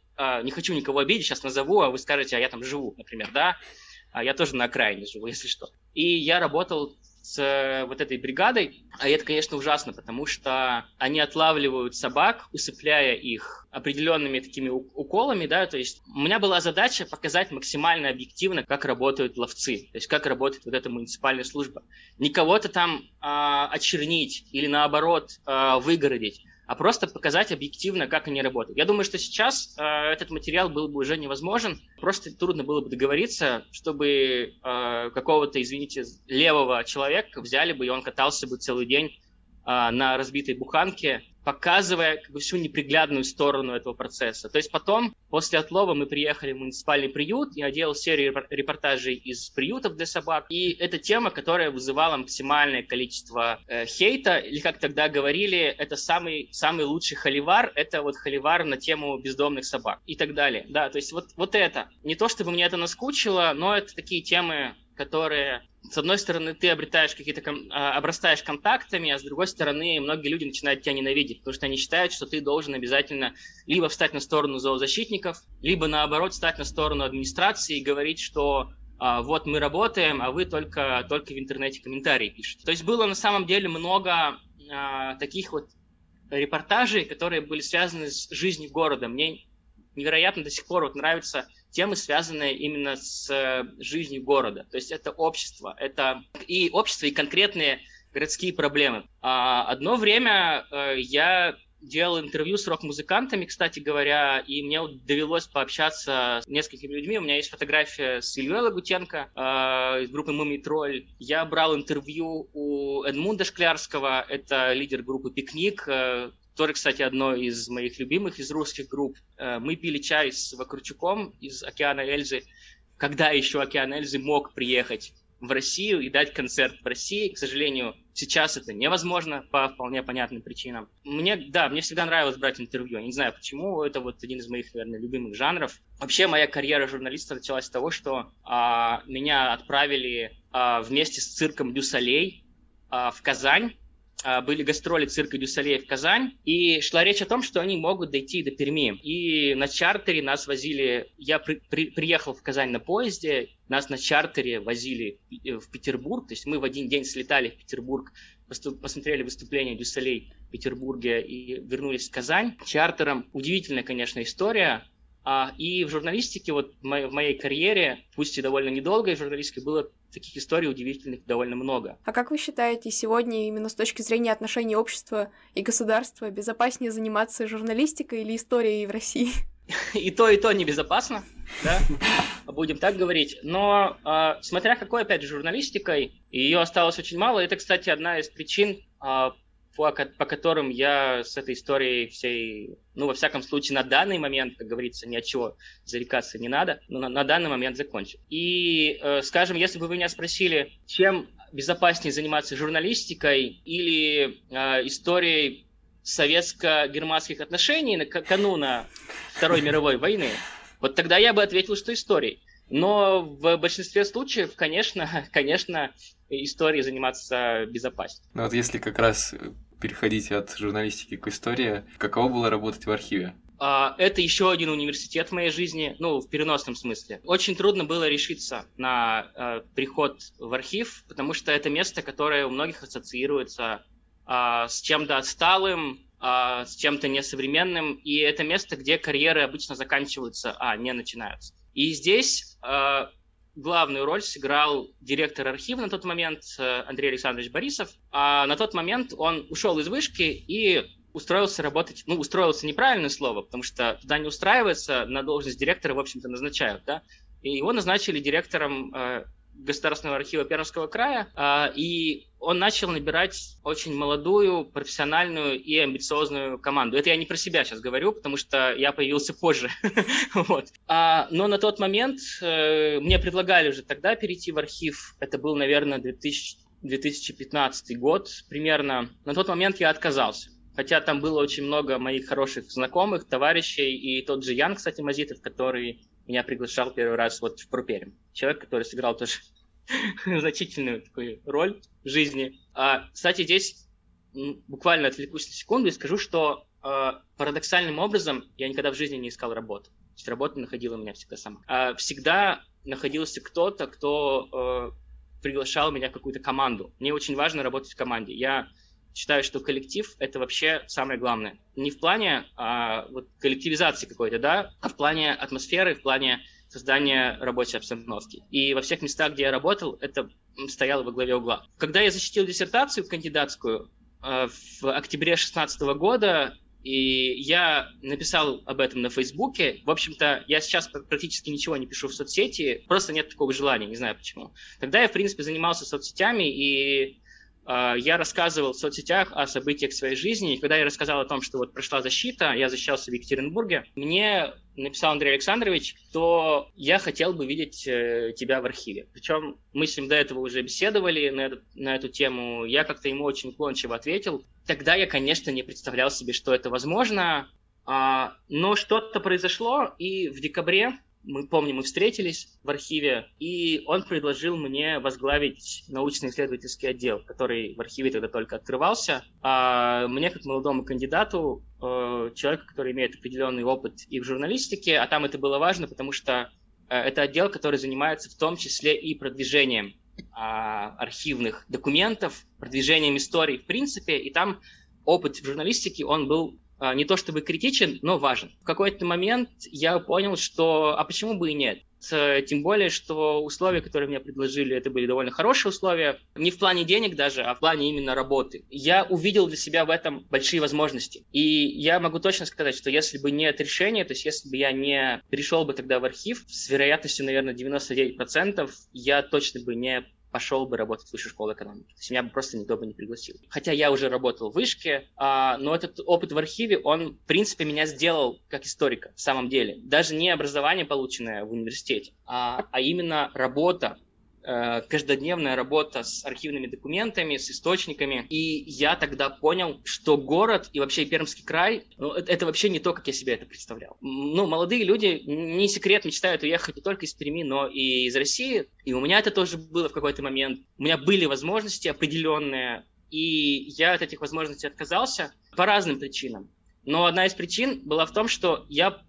A: не хочу никого обидеть, сейчас назову, а вы скажете, а я там живу, например, да? А я тоже на окраине живу, если что. И я работал с э, вот этой бригадой. А это, конечно, ужасно, потому что они отлавливают собак, усыпляя их определенными такими уколами, да, то есть у меня была задача показать максимально объективно, как работают ловцы, то есть как работает вот эта муниципальная служба. Не кого-то там а, очернить или наоборот а, выгородить, а просто показать объективно, как они работают. Я думаю, что сейчас э, этот материал был бы уже невозможен, просто трудно было бы договориться, чтобы э, какого-то, извините, левого человека взяли бы, и он катался бы целый день э, на разбитой буханке показывая как бы, всю неприглядную сторону этого процесса. То есть потом, после отлова, мы приехали в муниципальный приют, я делал серию репортажей из приютов для собак, и это тема, которая вызывала максимальное количество э, хейта, или как тогда говорили, это самый, самый лучший холивар, это вот холивар на тему бездомных собак и так далее. Да, то есть вот, вот это. Не то, чтобы мне это наскучило, но это такие темы, которые с одной стороны, ты обретаешь какие-то, а, обрастаешь контактами, а с другой стороны, многие люди начинают тебя ненавидеть, потому что они считают, что ты должен обязательно либо встать на сторону зоозащитников, либо наоборот встать на сторону администрации и говорить, что а, вот мы работаем, а вы только, только в интернете комментарии пишете. То есть было на самом деле много а, таких вот репортажей, которые были связаны с жизнью города. Мне невероятно до сих пор вот нравится темы, связанные именно с э, жизнью города. То есть это общество, это и общество, и конкретные городские проблемы. А одно время э, я делал интервью с рок-музыкантами, кстати говоря, и мне довелось пообщаться с несколькими людьми. У меня есть фотография с Ильей Лагутенко э, из группы «Мумий Тролль». Я брал интервью у Эдмунда Шклярского, это лидер группы «Пикник», э, тоже, кстати, одно из моих любимых из русских групп. Э, мы пили чай с Вакарчуком из «Океана Эльзы», когда еще «Океан Эльзы» мог приехать в Россию и дать концерт в России. К сожалению, сейчас это невозможно по вполне понятным причинам. Мне, да, мне всегда нравилось брать интервью. Я не знаю почему, это вот один из моих, наверное, любимых жанров. Вообще моя карьера журналиста началась с того, что а, меня отправили а, вместе с цирком Дюсалей а, в Казань были гастроли цирка Дюсалея в Казань, и шла речь о том, что они могут дойти до Перми. И на чартере нас возили, я при, при, приехал в Казань на поезде, нас на чартере возили в Петербург, то есть мы в один день слетали в Петербург, посмотрели выступление Дюсалей в Петербурге и вернулись в Казань. Чартером удивительная, конечно, история. А, и в журналистике, вот в моей карьере, пусть и довольно недолгой в журналистике, было таких историй удивительных довольно много.
C: А как вы считаете, сегодня именно с точки зрения отношений общества и государства безопаснее заниматься журналистикой или историей в России?
A: И то, и то небезопасно, да, будем так говорить. Но э, смотря какой, опять же, журналистикой, ее осталось очень мало. Это, кстати, одна из причин, э, по, по которым я с этой историей всей, ну, во всяком случае, на данный момент, как говорится, ни от чего зарекаться не надо, но на, на данный момент закончил. И, э, скажем, если бы вы меня спросили, чем безопаснее заниматься журналистикой или э, историей советско-германских отношений на кануна Второй мировой войны, вот тогда я бы ответил, что историей. Но в большинстве случаев, конечно, конечно, историей заниматься безопаснее.
B: Ну вот если как раз переходить от журналистики к истории, каково было работать в архиве?
A: а, это еще один университет в моей жизни, ну, в переносном смысле. Очень трудно было решиться на э, приход в архив, потому что это место, которое у многих ассоциируется э, с чем-то отсталым, э, с чем-то несовременным, и это место, где карьеры обычно заканчиваются, а не начинаются. И здесь э, главную роль сыграл директор архива на тот момент Андрей Александрович Борисов. А на тот момент он ушел из вышки и устроился работать, ну, устроился неправильное слово, потому что туда не устраивается, на должность директора, в общем-то, назначают, да, и его назначили директором э, Государственного архива Пермского края, э, и он начал набирать очень молодую, профессиональную и амбициозную команду. Это я не про себя сейчас говорю, потому что я появился позже. вот. а, но на тот момент э, мне предлагали уже тогда перейти в архив. Это был, наверное, 2000, 2015 год примерно. На тот момент я отказался. Хотя там было очень много моих хороших знакомых, товарищей, и тот же Ян, кстати, Мазитов, который меня приглашал первый раз вот в Проперим. Человек, который сыграл тоже значительную такую роль в жизни. А, кстати, здесь буквально отвлекусь на секунду и скажу, что э, парадоксальным образом я никогда в жизни не искал работу. То есть работа находила меня всегда сама. А всегда находился кто-то, кто э, приглашал меня в какую-то команду. Мне очень важно работать в команде. Я считаю, что коллектив — это вообще самое главное. Не в плане а, вот, коллективизации какой-то, да, а в плане атмосферы, в плане создания рабочей обстановки. И во всех местах, где я работал, это стояло во главе угла. Когда я защитил диссертацию кандидатскую э, в октябре 2016 года, и я написал об этом на Фейсбуке. В общем-то, я сейчас практически ничего не пишу в соцсети, просто нет такого желания, не знаю почему. Тогда я, в принципе, занимался соцсетями, и я рассказывал в соцсетях о событиях своей жизни, и когда я рассказал о том, что вот прошла защита, я защищался в Екатеринбурге, мне написал Андрей Александрович, что я хотел бы видеть э, тебя в архиве. Причем мы с ним до этого уже беседовали на эту, на эту тему, я как-то ему очень уклончиво ответил. Тогда я, конечно, не представлял себе, что это возможно, а, но что-то произошло, и в декабре мы помним, мы встретились в архиве, и он предложил мне возглавить научно-исследовательский отдел, который в архиве тогда только открывался. А мне, как молодому кандидату, э, человеку, который имеет определенный опыт и в журналистике, а там это было важно, потому что э, это отдел, который занимается в том числе и продвижением а, архивных документов, продвижением истории в принципе, и там опыт в журналистике, он был не то чтобы критичен, но важен. В какой-то момент я понял, что а почему бы и нет? Тем более, что условия, которые мне предложили, это были довольно хорошие условия. Не в плане денег даже, а в плане именно работы. Я увидел для себя в этом большие возможности. И я могу точно сказать, что если бы нет решения, то есть если бы я не пришел бы тогда в архив, с вероятностью, наверное, 99%, я точно бы не пошел бы работать в высшую школу экономики. То есть меня бы просто никто бы не пригласил. Хотя я уже работал в вышке, а, но этот опыт в архиве, он, в принципе, меня сделал как историка в самом деле. Даже не образование, полученное в университете, а, а именно работа Э, каждодневная работа с архивными документами, с источниками. И я тогда понял, что город и вообще Пермский край, ну, это, это вообще не то, как я себе это представлял. Ну, молодые люди, не секрет, мечтают уехать не только из Перми, но и из России. И у меня это тоже было в какой-то момент. У меня были возможности определенные, и я от этих возможностей отказался по разным причинам. Но одна из причин была в том, что я,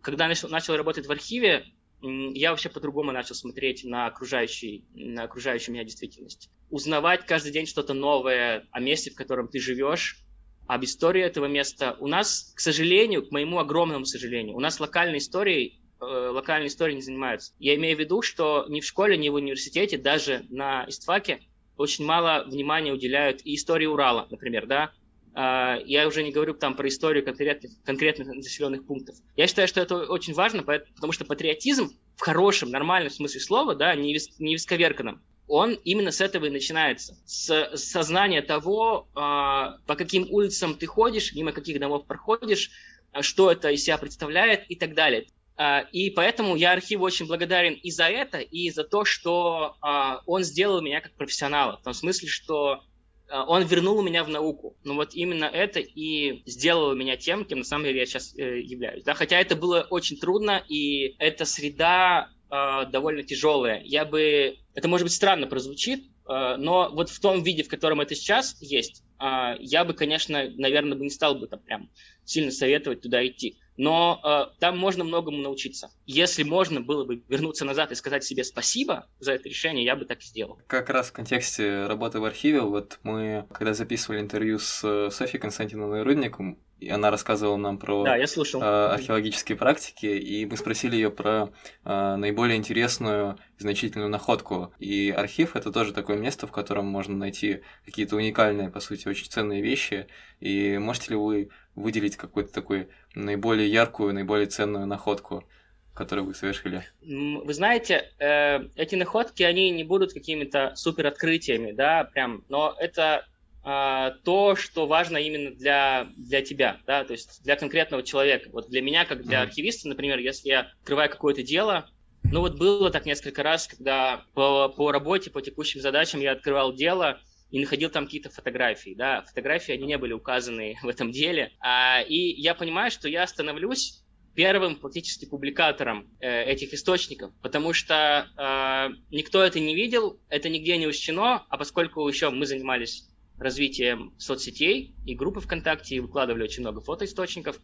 A: когда начал, начал работать в архиве, я вообще по-другому начал смотреть на, окружающий, на окружающую меня действительность. Узнавать каждый день что-то новое о месте, в котором ты живешь, об истории этого места. У нас, к сожалению, к моему огромному сожалению, у нас локальной историей э, локальной историей не занимаются. Я имею в виду, что ни в школе, ни в университете, даже на истфаке очень мало внимания уделяют и истории Урала, например, да, я уже не говорю там про историю конкретных, конкретных населенных пунктов. Я считаю, что это очень важно, потому что патриотизм в хорошем, нормальном смысле слова, да, не, вис, он именно с этого и начинается. С сознания того, а, по каким улицам ты ходишь, мимо каких домов проходишь, а, что это из себя представляет и так далее. И поэтому я архиву очень благодарен и за это, и за то, что он сделал меня как профессионала. В том смысле, что а, он вернул меня в науку. Но вот именно это и сделало меня тем, кем на самом деле я сейчас э, являюсь. Да? Хотя это было очень трудно, и эта среда э, довольно тяжелая. Я бы... Это, может быть, странно прозвучит, э, но вот в том виде, в котором это сейчас есть, э, я бы, конечно, наверное, бы не стал бы там прям сильно советовать туда идти. Но э, там можно многому научиться. Если можно было бы вернуться назад и сказать себе спасибо за это решение, я бы так сделал.
B: Как раз в контексте работы в архиве, вот мы, когда записывали интервью с э, Софьей Константиновной Рудником, и она рассказывала нам про
A: да, я слушал. Э,
B: археологические практики, и мы спросили ее про э, наиболее интересную и значительную находку. И архив это тоже такое место, в котором можно найти какие-то уникальные, по сути, очень ценные вещи. И можете ли вы выделить какую-то такую наиболее яркую, наиболее ценную находку? которую вы совершили?
A: Вы знаете, э, эти находки, они не будут какими-то супер открытиями, да, прям, но это а, то, что важно именно для, для тебя, да, то есть для конкретного человека. Вот для меня, как для архивиста, например, если я открываю какое-то дело, ну вот было так несколько раз, когда по, по работе, по текущим задачам я открывал дело и находил там какие-то фотографии, да, фотографии, они не были указаны в этом деле, а, и я понимаю, что я становлюсь первым фактически публикатором э, этих источников, потому что э, никто это не видел, это нигде не учтено, а поскольку еще мы занимались развитием соцсетей и группы ВКонтакте, и выкладывали очень много фотоисточников.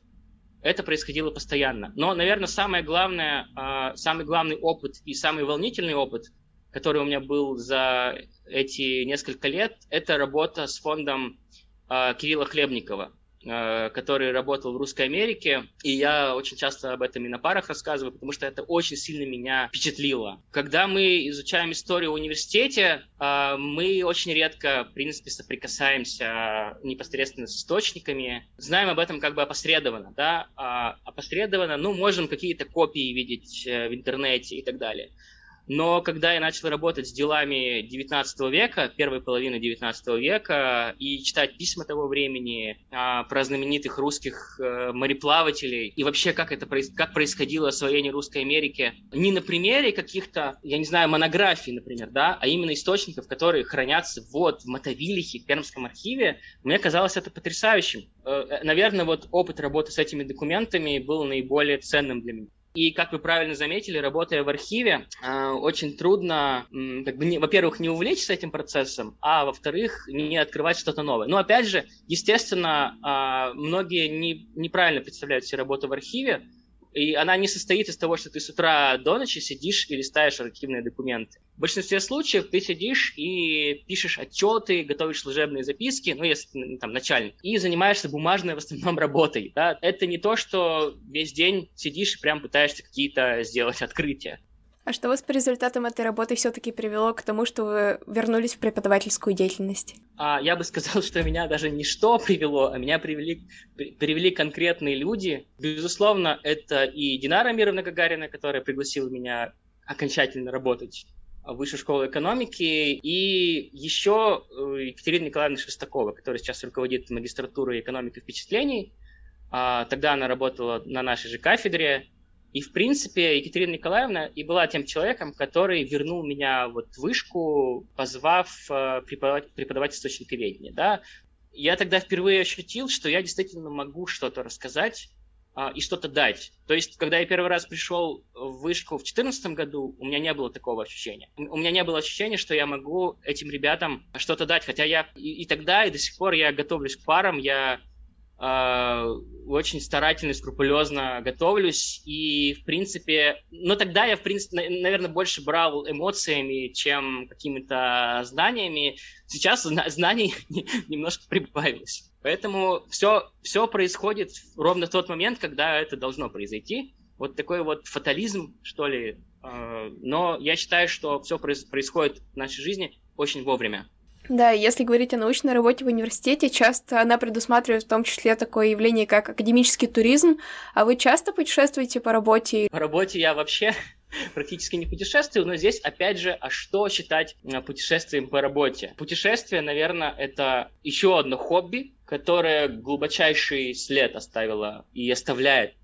A: Это происходило постоянно. Но, наверное, самое главное, а, самый главный опыт и самый волнительный опыт, который у меня был за эти несколько лет, это работа с фондом а, Кирилла Хлебникова. Э, который работал в Русской Америке, и я очень часто об этом и на парах рассказываю, потому что это очень сильно меня впечатлило. Когда мы изучаем историю в университете, э, мы очень редко, в принципе, соприкасаемся непосредственно с источниками, знаем об этом как бы опосредованно, да, а опосредованно, ну, можем какие-то копии видеть э, в интернете и так далее. Но когда я начал работать с делами 19 века, первой половины 19 века, и читать письма того времени а, про знаменитых русских а, мореплавателей, и вообще как это как происходило освоение Русской Америки, не на примере каких-то, я не знаю, монографий, например, да, а именно источников, которые хранятся вот в Мотовилихе, в Пермском архиве, мне казалось это потрясающим. Э, наверное, вот опыт работы с этими документами был наиболее ценным для меня. И, как вы правильно заметили, работая в архиве, э, очень трудно, как бы, во-первых, не увлечься этим процессом, а во-вторых, не открывать что-то новое. Но, опять же, естественно, э, многие не, неправильно представляют себе работу в архиве, и она не состоит из того, что ты с утра до ночи сидишь и листаешь архивные документы. В большинстве случаев ты сидишь и пишешь отчеты, готовишь служебные записки, ну, если ты там начальник, и занимаешься бумажной в основном работой. Да? Это не то, что весь день сидишь и прям пытаешься какие-то сделать открытия.
C: А что вас по результатам этой работы все-таки привело к тому, что вы вернулись в преподавательскую деятельность?
A: А, я бы сказал, что меня даже не что привело, а меня привели, привели конкретные люди. Безусловно, это и Динара Мировна Гагарина, которая пригласила меня окончательно работать в Высшей школе экономики, и еще э, Екатерина Николаевна Шестакова, которая сейчас руководит магистратурой экономики впечатлений. А, тогда она работала на нашей же кафедре, и, в принципе, Екатерина Николаевна и была тем человеком, который вернул меня вот в вышку, позвав э, преподавать, преподавать источниковедение. Да? Я тогда впервые ощутил, что я действительно могу что-то рассказать э, и что-то дать. То есть, когда я первый раз пришел в вышку в 2014 году, у меня не было такого ощущения. У меня не было ощущения, что я могу этим ребятам что-то дать. Хотя я и, и тогда, и до сих пор я готовлюсь к парам, я очень старательно, скрупулезно готовлюсь, и, в принципе, но тогда я, в принципе, наверное, больше брал эмоциями, чем какими-то знаниями. Сейчас знаний немножко прибавилось. Поэтому все, все происходит ровно в тот момент, когда это должно произойти. Вот такой вот фатализм, что ли. Э, но я считаю, что все происходит в нашей жизни очень вовремя.
C: Да, если говорить о научной работе в университете, часто она предусматривает в том числе такое явление, как академический туризм. А вы часто путешествуете по работе?
A: По работе я вообще практически не путешествую, но здесь, опять же, а что считать э, путешествием по работе? Путешествие, наверное, это еще одно хобби, которое глубочайший след оставило и оставляет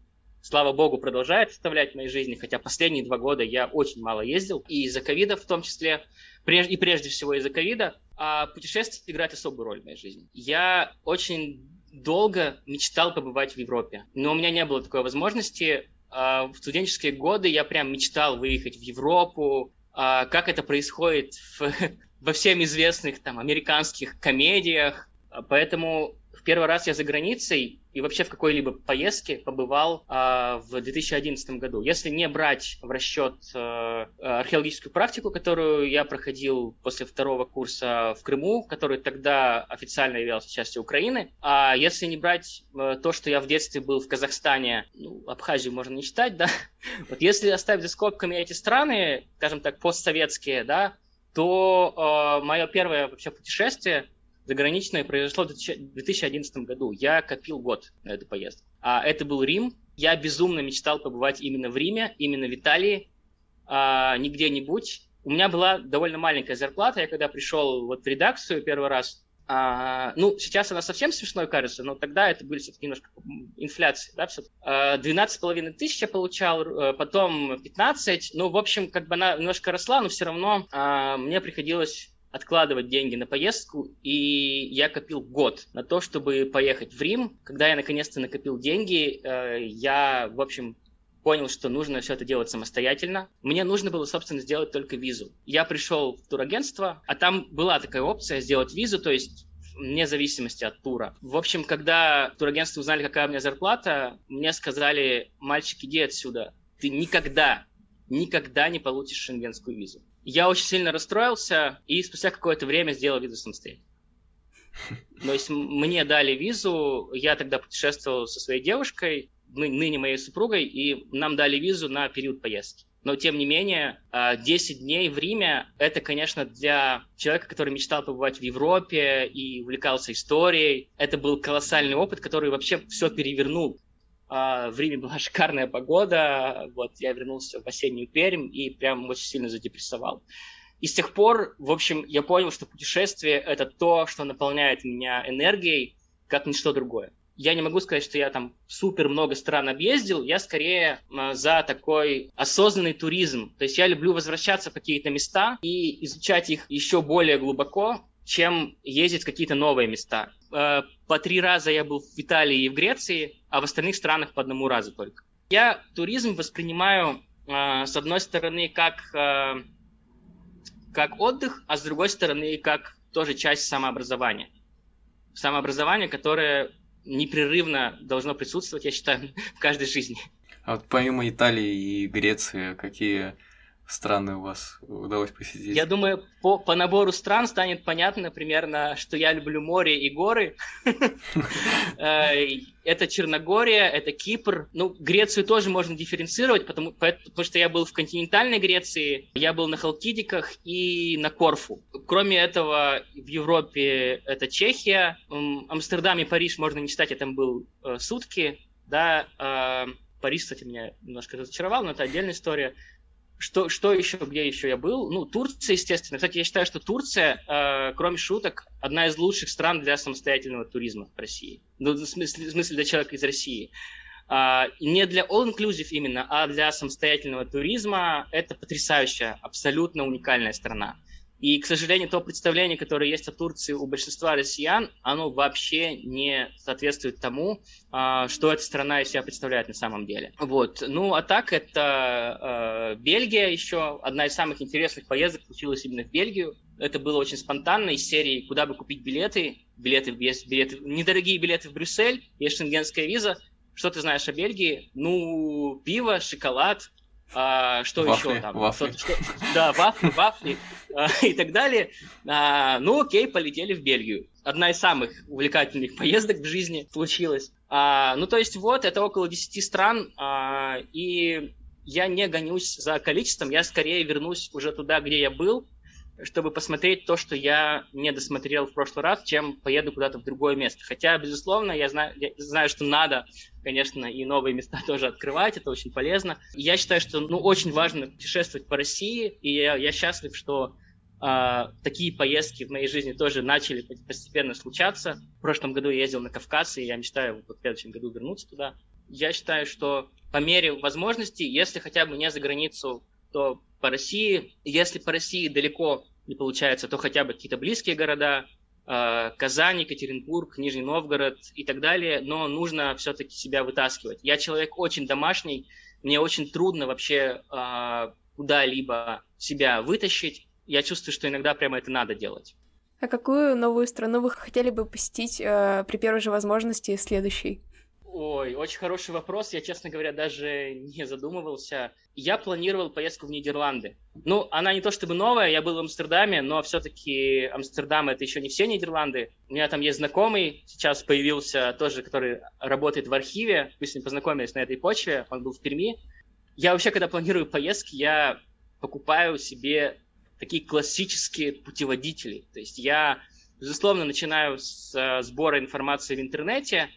A: слава богу, продолжает оставлять в моей жизни, хотя последние два года я очень мало ездил, и из-за ковида в том числе, и прежде всего из-за ковида, а путешествие играет особую роль в моей жизни. Я очень долго мечтал побывать в Европе, но у меня не было такой возможности. А, в студенческие годы я прям мечтал выехать в Европу, а, как это происходит в, во всем известных там американских комедиях. Поэтому в первый раз я за границей, и вообще в какой-либо поездке побывал э, в 2011 году. Если не брать в расчет э, археологическую практику, которую я проходил после второго курса в Крыму, который тогда официально являлся частью Украины, а если не брать э, то, что я в детстве был в Казахстане, ну, Абхазию можно не считать, да, вот если оставить за скобками эти страны, скажем так, постсоветские, да, то э, мое первое вообще путешествие заграничное произошло в 2011 году. Я копил год на эту поездку. А это был Рим. Я безумно мечтал побывать именно в Риме, именно в Италии, а, не где-нибудь. У меня была довольно маленькая зарплата. Я когда пришел вот в редакцию первый раз, а, ну, сейчас она совсем смешной кажется, но тогда это были все-таки немножко инфляции, да, все 12,5 тысяч я получал, э, потом 15, ну, в общем, как бы она немножко росла, но все равно а, мне приходилось откладывать деньги на поездку, и я копил год на то, чтобы поехать в Рим. Когда я наконец-то накопил деньги, э, я, в общем, понял, что нужно все это делать самостоятельно. Мне нужно было, собственно, сделать только визу. Я пришел в турагентство, а там была такая опция сделать визу, то есть вне зависимости от тура. В общем, когда турагентство узнали, какая у меня зарплата, мне сказали, мальчик, иди отсюда. Ты никогда, никогда не получишь шенгенскую визу. Я очень сильно расстроился и спустя какое-то время сделал визу самостоятельно. То есть мне дали визу, я тогда путешествовал со своей девушкой, ныне моей супругой, и нам дали визу на период поездки. Но, тем не менее, 10 а, дней в Риме – это, конечно, для человека, который мечтал побывать в Европе и увлекался историей, это был колоссальный опыт, который вообще все перевернул. А, в Риме была шикарная погода, вот я вернулся в осеннюю Пермь и прям очень сильно задепрессовал. И с тех пор, в общем, я понял, что путешествие – это то, что наполняет меня энергией, как ничто другое. Я не могу сказать, что я там супер много стран объездил, я скорее а, за такой осознанный туризм. То есть я люблю возвращаться в какие-то места и изучать их еще более глубоко, чем ездить в какие-то новые места. Э, по три раза я был в Италии и в Греции, а в остальных странах по одному разу только. Я туризм воспринимаю, э, с одной стороны, как, э, как отдых, а с другой стороны, как тоже часть самообразования. Самообразование, которое непрерывно должно присутствовать, я считаю, в каждой жизни.
B: А вот помимо Италии и Греции, какие страны у вас удалось посетить?
A: Я думаю, по, по набору стран станет понятно примерно, что я люблю море и горы. Э, это Черногория, это Кипр. Ну, Грецию тоже можно дифференцировать, потому, потому что я был в континентальной Греции, я был на Халкидиках и на Корфу. Кроме этого, в Европе это Чехия, Амстердам и Париж можно не считать, я там был э, сутки, да, э, Париж, кстати, меня немножко разочаровал, но это отдельная история. Что, что еще, где еще я был? Ну, Турция, естественно. Кстати, я считаю, что Турция, э, кроме шуток, одна из лучших стран для самостоятельного туризма в России. Ну, в смысле, в смысле для человека из России. Uh, не для all-inclusive именно, а для самостоятельного туризма это потрясающая, абсолютно уникальная страна. И, к сожалению, то представление, которое есть о Турции у большинства россиян, оно вообще не соответствует тому, а, что эта страна из себя представляет на самом деле. Вот. Ну, а так, это э, Бельгия еще. Одна из самых интересных поездок случилась именно в Бельгию. Это было очень спонтанно из серии «Куда бы купить билеты?» Билеты, есть билеты, недорогие билеты в Брюссель, есть шенгенская виза. Что ты знаешь о Бельгии? Ну, пиво, шоколад, а, что вафли, еще там? Вафли. Что, да, вафли, вафли а, и так далее. А, ну окей, полетели в Бельгию. Одна из самых увлекательных поездок в жизни случилась. А, ну то есть вот, это около 10 стран, а, и я не гонюсь за количеством, я скорее вернусь уже туда, где я был, чтобы посмотреть то, что я не досмотрел в прошлый раз, чем поеду куда-то в другое место. Хотя, безусловно, я знаю, я знаю, что надо, конечно, и новые места тоже открывать, это очень полезно. я считаю, что ну, очень важно путешествовать по России, и я, я счастлив, что э, такие поездки в моей жизни тоже начали постепенно случаться. В прошлом году я ездил на Кавказ, и я мечтаю в следующем году вернуться туда. Я считаю, что по мере возможности, если хотя бы не за границу, то по России. Если по России далеко не получается, то хотя бы какие-то близкие города, э, Казань, Екатеринбург, Нижний Новгород и так далее, но нужно все-таки себя вытаскивать. Я человек очень домашний, мне очень трудно вообще э, куда-либо себя вытащить. Я чувствую, что иногда прямо это надо делать.
C: А какую новую страну вы хотели бы посетить э, при первой же возможности следующей?
A: Ой, очень хороший вопрос. Я, честно говоря, даже не задумывался. Я планировал поездку в Нидерланды. Ну, она не то чтобы новая, я был в Амстердаме, но все-таки Амстердам это еще не все Нидерланды. У меня там есть знакомый, сейчас появился тоже, который работает в архиве. Мы с ним познакомились на этой почве, он был в Перми. Я вообще, когда планирую поездки, я покупаю себе такие классические путеводители. То есть я, безусловно, начинаю с э, сбора информации в интернете,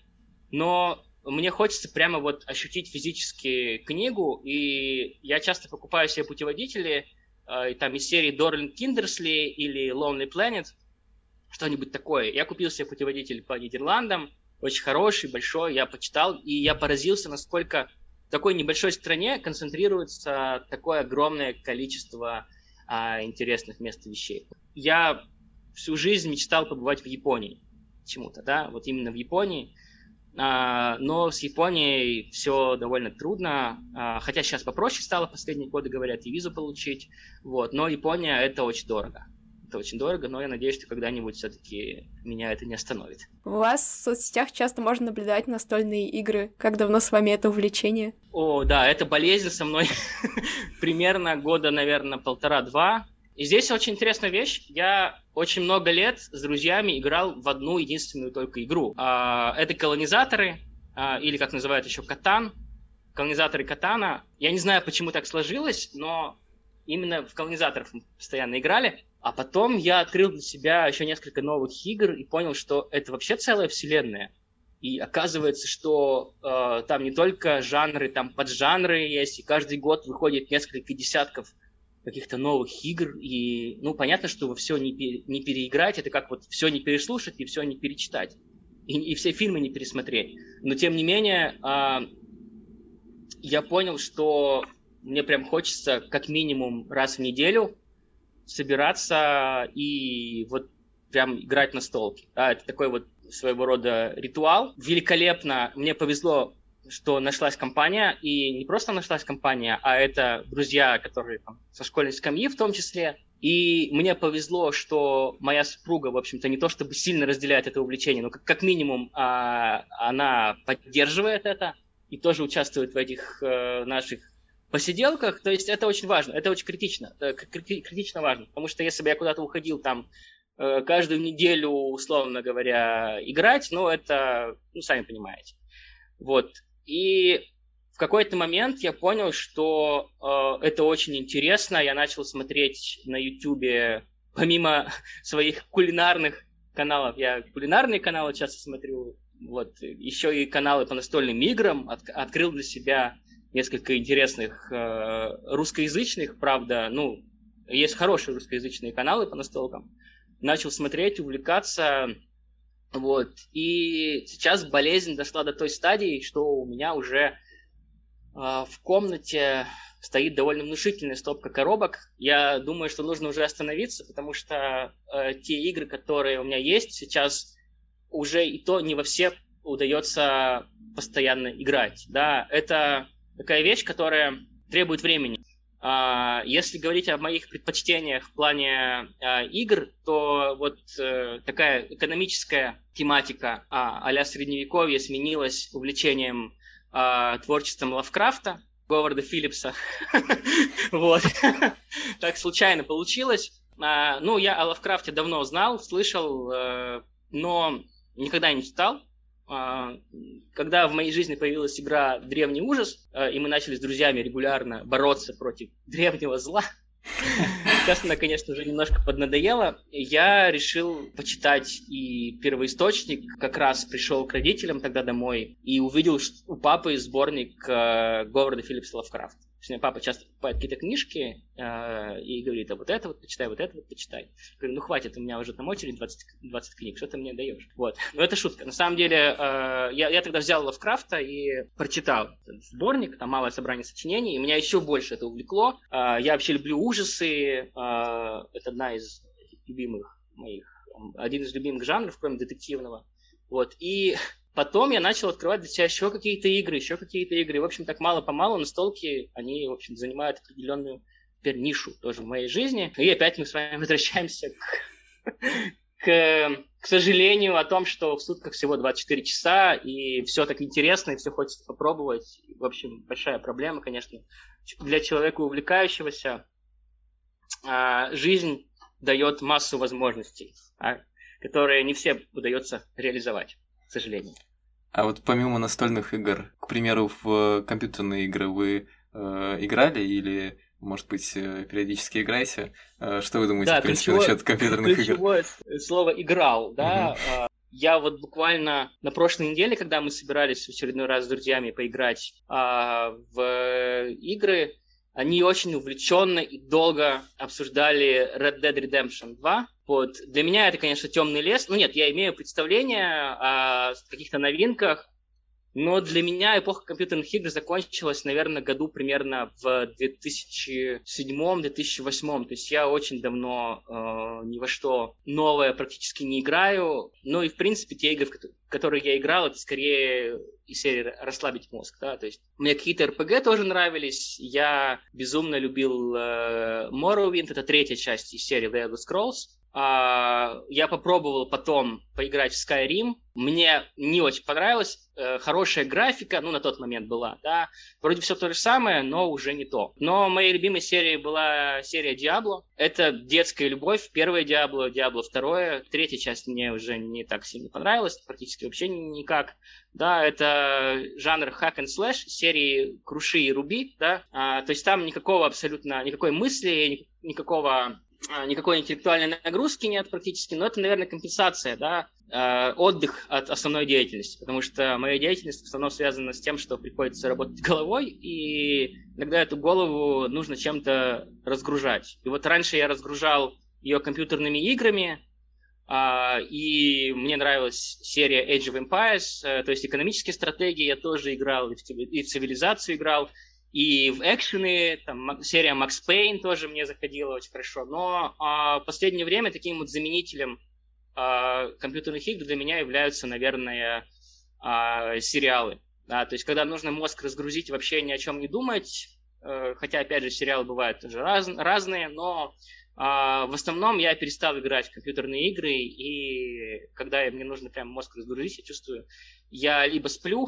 A: но мне хочется прямо вот ощутить физически книгу, и я часто покупаю себе путеводители, э, там из серии Дорлин Киндерсли или Lonely Planet, что-нибудь такое. Я купил себе путеводитель по Нидерландам, очень хороший, большой, я почитал, и я поразился, насколько в такой небольшой стране концентрируется такое огромное количество а, интересных мест и вещей. Я всю жизнь мечтал побывать в Японии чему-то, да, вот именно в Японии – но с Японией все довольно трудно, а, хотя сейчас попроще стало, последние годы говорят, и визу получить, вот, но Япония это очень дорого. Это очень дорого, но я надеюсь, что когда-нибудь все-таки меня это не остановит.
C: У вас в соцсетях часто можно наблюдать настольные игры. Как давно с вами это увлечение?
A: О, да, это болезнь со мной примерно года, наверное, полтора-два. И здесь очень интересная вещь. Я очень много лет с друзьями играл в одну единственную только игру. А, это колонизаторы, а, или как называют еще Катан. Колонизаторы Катана. Я не знаю, почему так сложилось, но именно в колонизаторов мы постоянно играли. А потом я открыл для себя еще несколько новых игр и понял, что это вообще целая вселенная. И оказывается, что э, там не только жанры, там поджанры есть, и каждый год выходит несколько десятков каких-то новых игр, и, ну, понятно, что все не, пере, не переиграть, это как вот все не переслушать и все не перечитать, и, и все фильмы не пересмотреть. Но, тем не менее, а, я понял, что мне прям хочется как минимум раз в неделю собираться и вот прям играть на столке. Да, это такой вот своего рода ритуал. Великолепно. Мне повезло что нашлась компания, и не просто нашлась компания, а это друзья, которые там, со школьной скамьи в том числе. И мне повезло, что моя супруга, в общем-то, не то чтобы сильно разделяет это увлечение, но как, как минимум а, она поддерживает это и тоже участвует в этих э, наших посиделках. То есть это очень важно, это очень критично, это критично важно, потому что если бы я куда-то уходил там э, каждую неделю, условно говоря, играть, ну это, ну сами понимаете. Вот. И в какой-то момент я понял, что э, это очень интересно. Я начал смотреть на YouTube, помимо своих кулинарных каналов, я кулинарные каналы часто смотрю, вот, еще и каналы по настольным играм, от, открыл для себя несколько интересных э, русскоязычных, правда, ну, есть хорошие русскоязычные каналы по настолкам. Начал смотреть, увлекаться, вот. И сейчас болезнь дошла до той стадии, что у меня уже э, в комнате стоит довольно внушительная стопка коробок. Я думаю, что нужно уже остановиться, потому что э, те игры, которые у меня есть сейчас, уже и то не во все удается постоянно играть. Да, это такая вещь, которая требует времени. А, если говорить о моих предпочтениях в плане а, игр, то вот э, такая экономическая тематика а-ля средневековье сменилась увлечением а, творчеством Лавкрафта, Говарда Филлипса. Вот. Так случайно получилось. Ну, я о Лавкрафте давно знал, слышал, э, но никогда не читал. А, когда в моей жизни появилась игра «Древний ужас», э, и мы начали с друзьями регулярно бороться против древнего зла, Сейчас она, конечно, уже немножко поднадоела. Я решил почитать и первоисточник. Как раз пришел к родителям тогда домой и увидел у папы сборник э, Говарда Филлипса Лавкрафта. Меня папа часто покупает какие-то книжки э, и говорит, а вот это вот почитай, вот это вот почитай. Я говорю, ну хватит, у меня уже там очередь 20, 20 книг, что ты мне даешь? Вот. Но это шутка. На самом деле, э, я, я тогда взял Лавкрафта и прочитал этот сборник, там малое собрание сочинений, и меня еще больше это увлекло. Э, я вообще люблю ужасы, э, это одна из любимых моих, один из любимых жанров, кроме детективного. Вот. И Потом я начал открывать для себя еще какие-то игры, еще какие-то игры. В общем, так мало-помалу настолки, они, в общем, занимают определенную теперь нишу тоже в моей жизни. И опять мы с вами возвращаемся к, к, к сожалению, о том, что в сутках всего 24 часа, и все так интересно, и все хочется попробовать. В общем, большая проблема, конечно, для человека увлекающегося. А, жизнь дает массу возможностей, а, которые не все удается реализовать, к сожалению.
B: А вот помимо настольных игр, к примеру, в компьютерные игры вы э, играли или может быть, э, периодически играете. Э, что вы думаете, да, в принципе, ключевое, насчет компьютерных
A: ключевое
B: игр?
A: слово «играл», да. Угу. Я вот буквально на прошлой неделе, когда мы собирались в очередной раз с друзьями поиграть а, в игры, они очень увлеченно и долго обсуждали Red Dead Redemption 2. Вот. Для меня это, конечно, темный лес. Ну нет, я имею представление о каких-то новинках, но для меня эпоха компьютерных игр закончилась, наверное, году примерно в 2007-2008. То есть я очень давно э, ни во что новое практически не играю. Ну и, в принципе, те игры, в которые я играл, это скорее из серии расслабить мозг, да, то есть мне какие-то RPG тоже нравились, я безумно любил э, Morrowind, это третья часть из серии The Elder Scrolls, я попробовал потом поиграть в Skyrim. Мне не очень понравилось. Э, хорошая графика, ну, на тот момент была, да. Вроде все то же самое, но уже не то. Но моей любимой серией была серия Diablo. Это детская любовь. Первая Diablo, Diablo второе. Третья часть мне уже не так сильно понравилась. Практически вообще никак. Да, это жанр hack and slash, серии Круши и Руби, да. А, то есть там никакого абсолютно, никакой мысли, никакого а, никакой интеллектуальной нагрузки нет практически, но это, наверное, компенсация, да, а, отдых от основной деятельности, потому что моя деятельность в основном связана с тем, что приходится работать головой, и иногда эту голову нужно чем-то разгружать. И вот раньше я разгружал ее компьютерными играми, а, и мне нравилась серия Age of Empires, э, то есть экономические стратегии. Я тоже играл, и в цивилизацию играл, и в экшены, там, серия Макс Пейн тоже мне заходила очень хорошо. Но а, в последнее время таким вот заменителем а, компьютерных игр для меня являются, наверное, а, сериалы. Да, то есть, когда нужно мозг разгрузить, вообще ни о чем не думать, э, хотя, опять же, сериалы бывают тоже раз, разные, но а, в основном я перестал играть в компьютерные игры, и когда мне нужно прям мозг разгрузить, я чувствую, я либо сплю,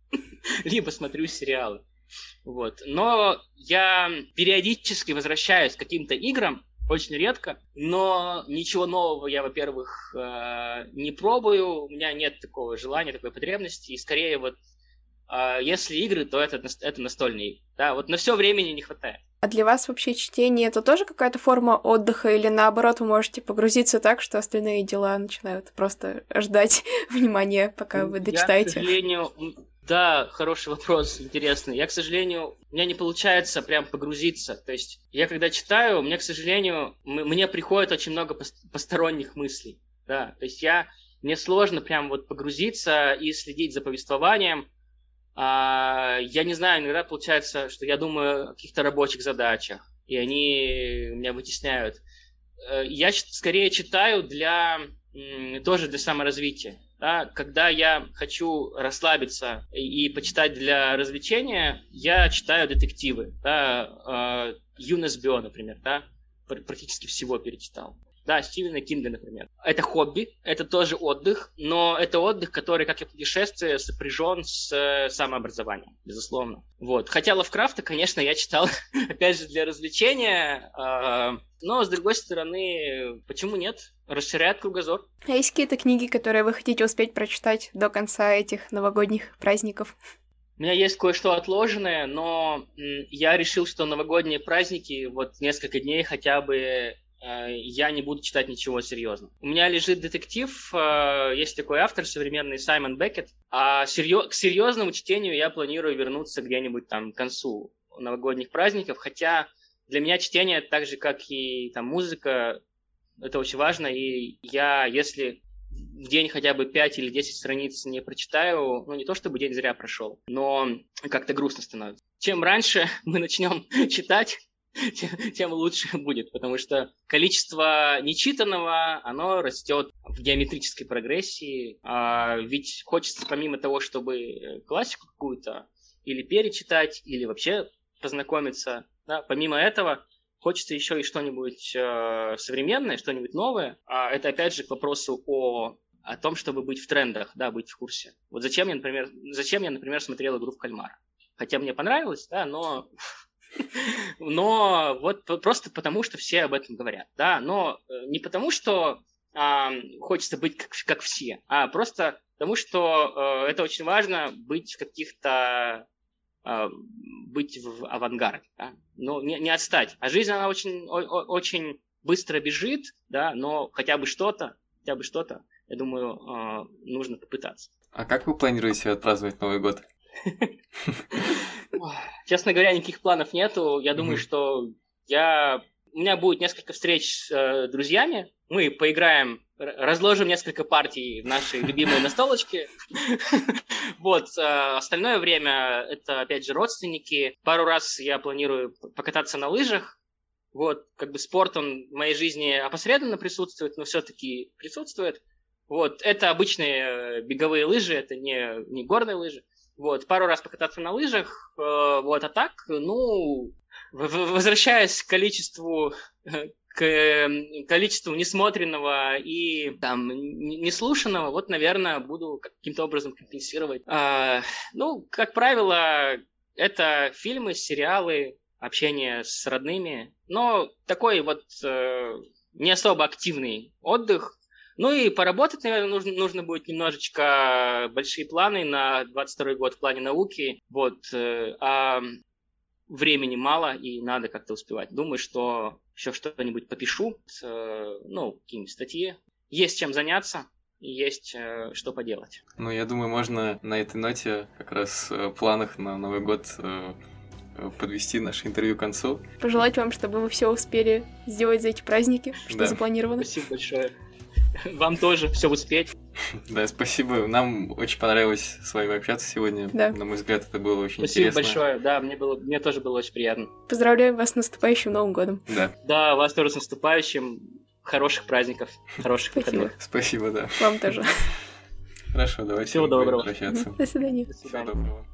A: либо смотрю сериалы. Вот. Но я периодически возвращаюсь к каким-то играм, очень редко, но ничего нового я, во-первых, э, не пробую, у меня нет такого желания, такой потребности, и скорее вот э, если игры, то это, это настольные игры. Да, вот на все времени не хватает.
C: А для вас вообще чтение это тоже какая-то форма отдыха или наоборот вы можете погрузиться так, что остальные дела начинают просто ждать внимания, пока вы дочитаете?
A: Я, к сожалению, да, хороший вопрос, интересный. Я, к сожалению, у меня не получается прям погрузиться. То есть я когда читаю, мне, к сожалению, мне приходит очень много посторонних мыслей. Да, то есть я, мне сложно прям вот погрузиться и следить за повествованием. А, я не знаю, иногда получается, что я думаю о каких-то рабочих задачах, и они меня вытесняют. Э, я скорее читаю для тоже для саморазвития. Да, когда я хочу расслабиться и почитать для развлечения, я читаю детективы. Да, э, Юнес Био, например, да, практически всего перечитал. Да, Стивена Кинга, например. Это хобби, это тоже отдых, но это отдых, который, как и путешествие, сопряжен с э, самообразованием, безусловно. Вот. Хотя Лавкрафта, конечно, я читал, опять же, для развлечения, э, но, с другой стороны, почему нет? Расширяет кругозор.
C: А есть какие-то книги, которые вы хотите успеть прочитать до конца этих новогодних праздников?
A: У меня есть кое-что отложенное, но я решил, что новогодние праздники, вот несколько дней хотя бы я не буду читать ничего серьезного. У меня лежит детектив, э, есть такой автор современный Саймон Беккет, а к серьезному чтению я планирую вернуться где-нибудь там к концу новогодних праздников, хотя для меня чтение, так же как и там музыка, это очень важно, и я, если в день хотя бы 5 или 10 страниц не прочитаю, ну не то чтобы день зря прошел, но как-то грустно становится. Чем раньше мы начнем читать, тем, лучше будет, потому что количество нечитанного, оно растет в геометрической прогрессии, а ведь хочется помимо того, чтобы э, классику какую-то или перечитать, или вообще познакомиться, да, помимо этого хочется еще и что-нибудь э, современное, что-нибудь новое. А это опять же к вопросу о о том, чтобы быть в трендах, да, быть в курсе. Вот зачем я, например, зачем я, например, смотрел игру в кальмара? Хотя мне понравилось, да, но но вот просто потому, что все об этом говорят, да, но э, не потому, что а, хочется быть как, как все, а просто потому, что э, это очень важно быть в каких-то э, быть в авангарде, да? но не, не отстать. А жизнь она очень о, очень быстро бежит, да, но хотя бы что-то, хотя бы что-то, я думаю, э, нужно попытаться.
B: А как вы планируете отпраздновать Новый год?
A: Честно говоря, никаких планов нету. Я думаю, что я у меня будет несколько встреч с э, друзьями. Мы поиграем, разложим несколько партий в нашей любимой настолочке. Вот, э, остальное время это, опять же, родственники. Пару раз я планирую покататься на лыжах. Вот, как бы спорт, он в моей жизни опосредованно присутствует, но все-таки присутствует. Вот, это обычные э, беговые лыжи, это не, не горные лыжи. Вот, пару раз покататься на лыжах, э, вот, а так, ну, возвращаясь к количеству к количеству несмотренного и там неслушанного, вот, наверное, буду каким-то образом компенсировать. А, ну, как правило, это фильмы, сериалы, общение с родными, но такой вот э, не особо активный отдых, ну и поработать, наверное, нужно, нужно будет немножечко большие планы на 22 год в плане науки. Вот. Э, а времени мало и надо как-то успевать. Думаю, что еще что-нибудь попишу, э, ну, какие-нибудь статьи. Есть чем заняться, и есть э, что поделать.
B: Ну, я думаю, можно на этой ноте как раз в планах на Новый год подвести наше интервью к концу.
C: Пожелать вам, чтобы вы все успели сделать за эти праздники, что да. запланировано.
A: Спасибо большое. Вам тоже все успеть.
B: Да, спасибо. Нам очень понравилось с вами общаться сегодня. Да. На мой взгляд, это было очень
A: спасибо
B: интересно.
A: Спасибо большое. Да, мне, было, мне тоже было очень приятно.
C: Поздравляю вас с наступающим Новым годом.
B: Да.
A: Да, вас тоже с наступающим. Хороших праздников, хороших
C: Спасибо.
A: выходных.
B: Спасибо, да.
C: Вам тоже.
B: Хорошо, давайте
A: Всего доброго.
B: прощаться.
C: До свидания.
A: До свидания.
B: Всего доброго.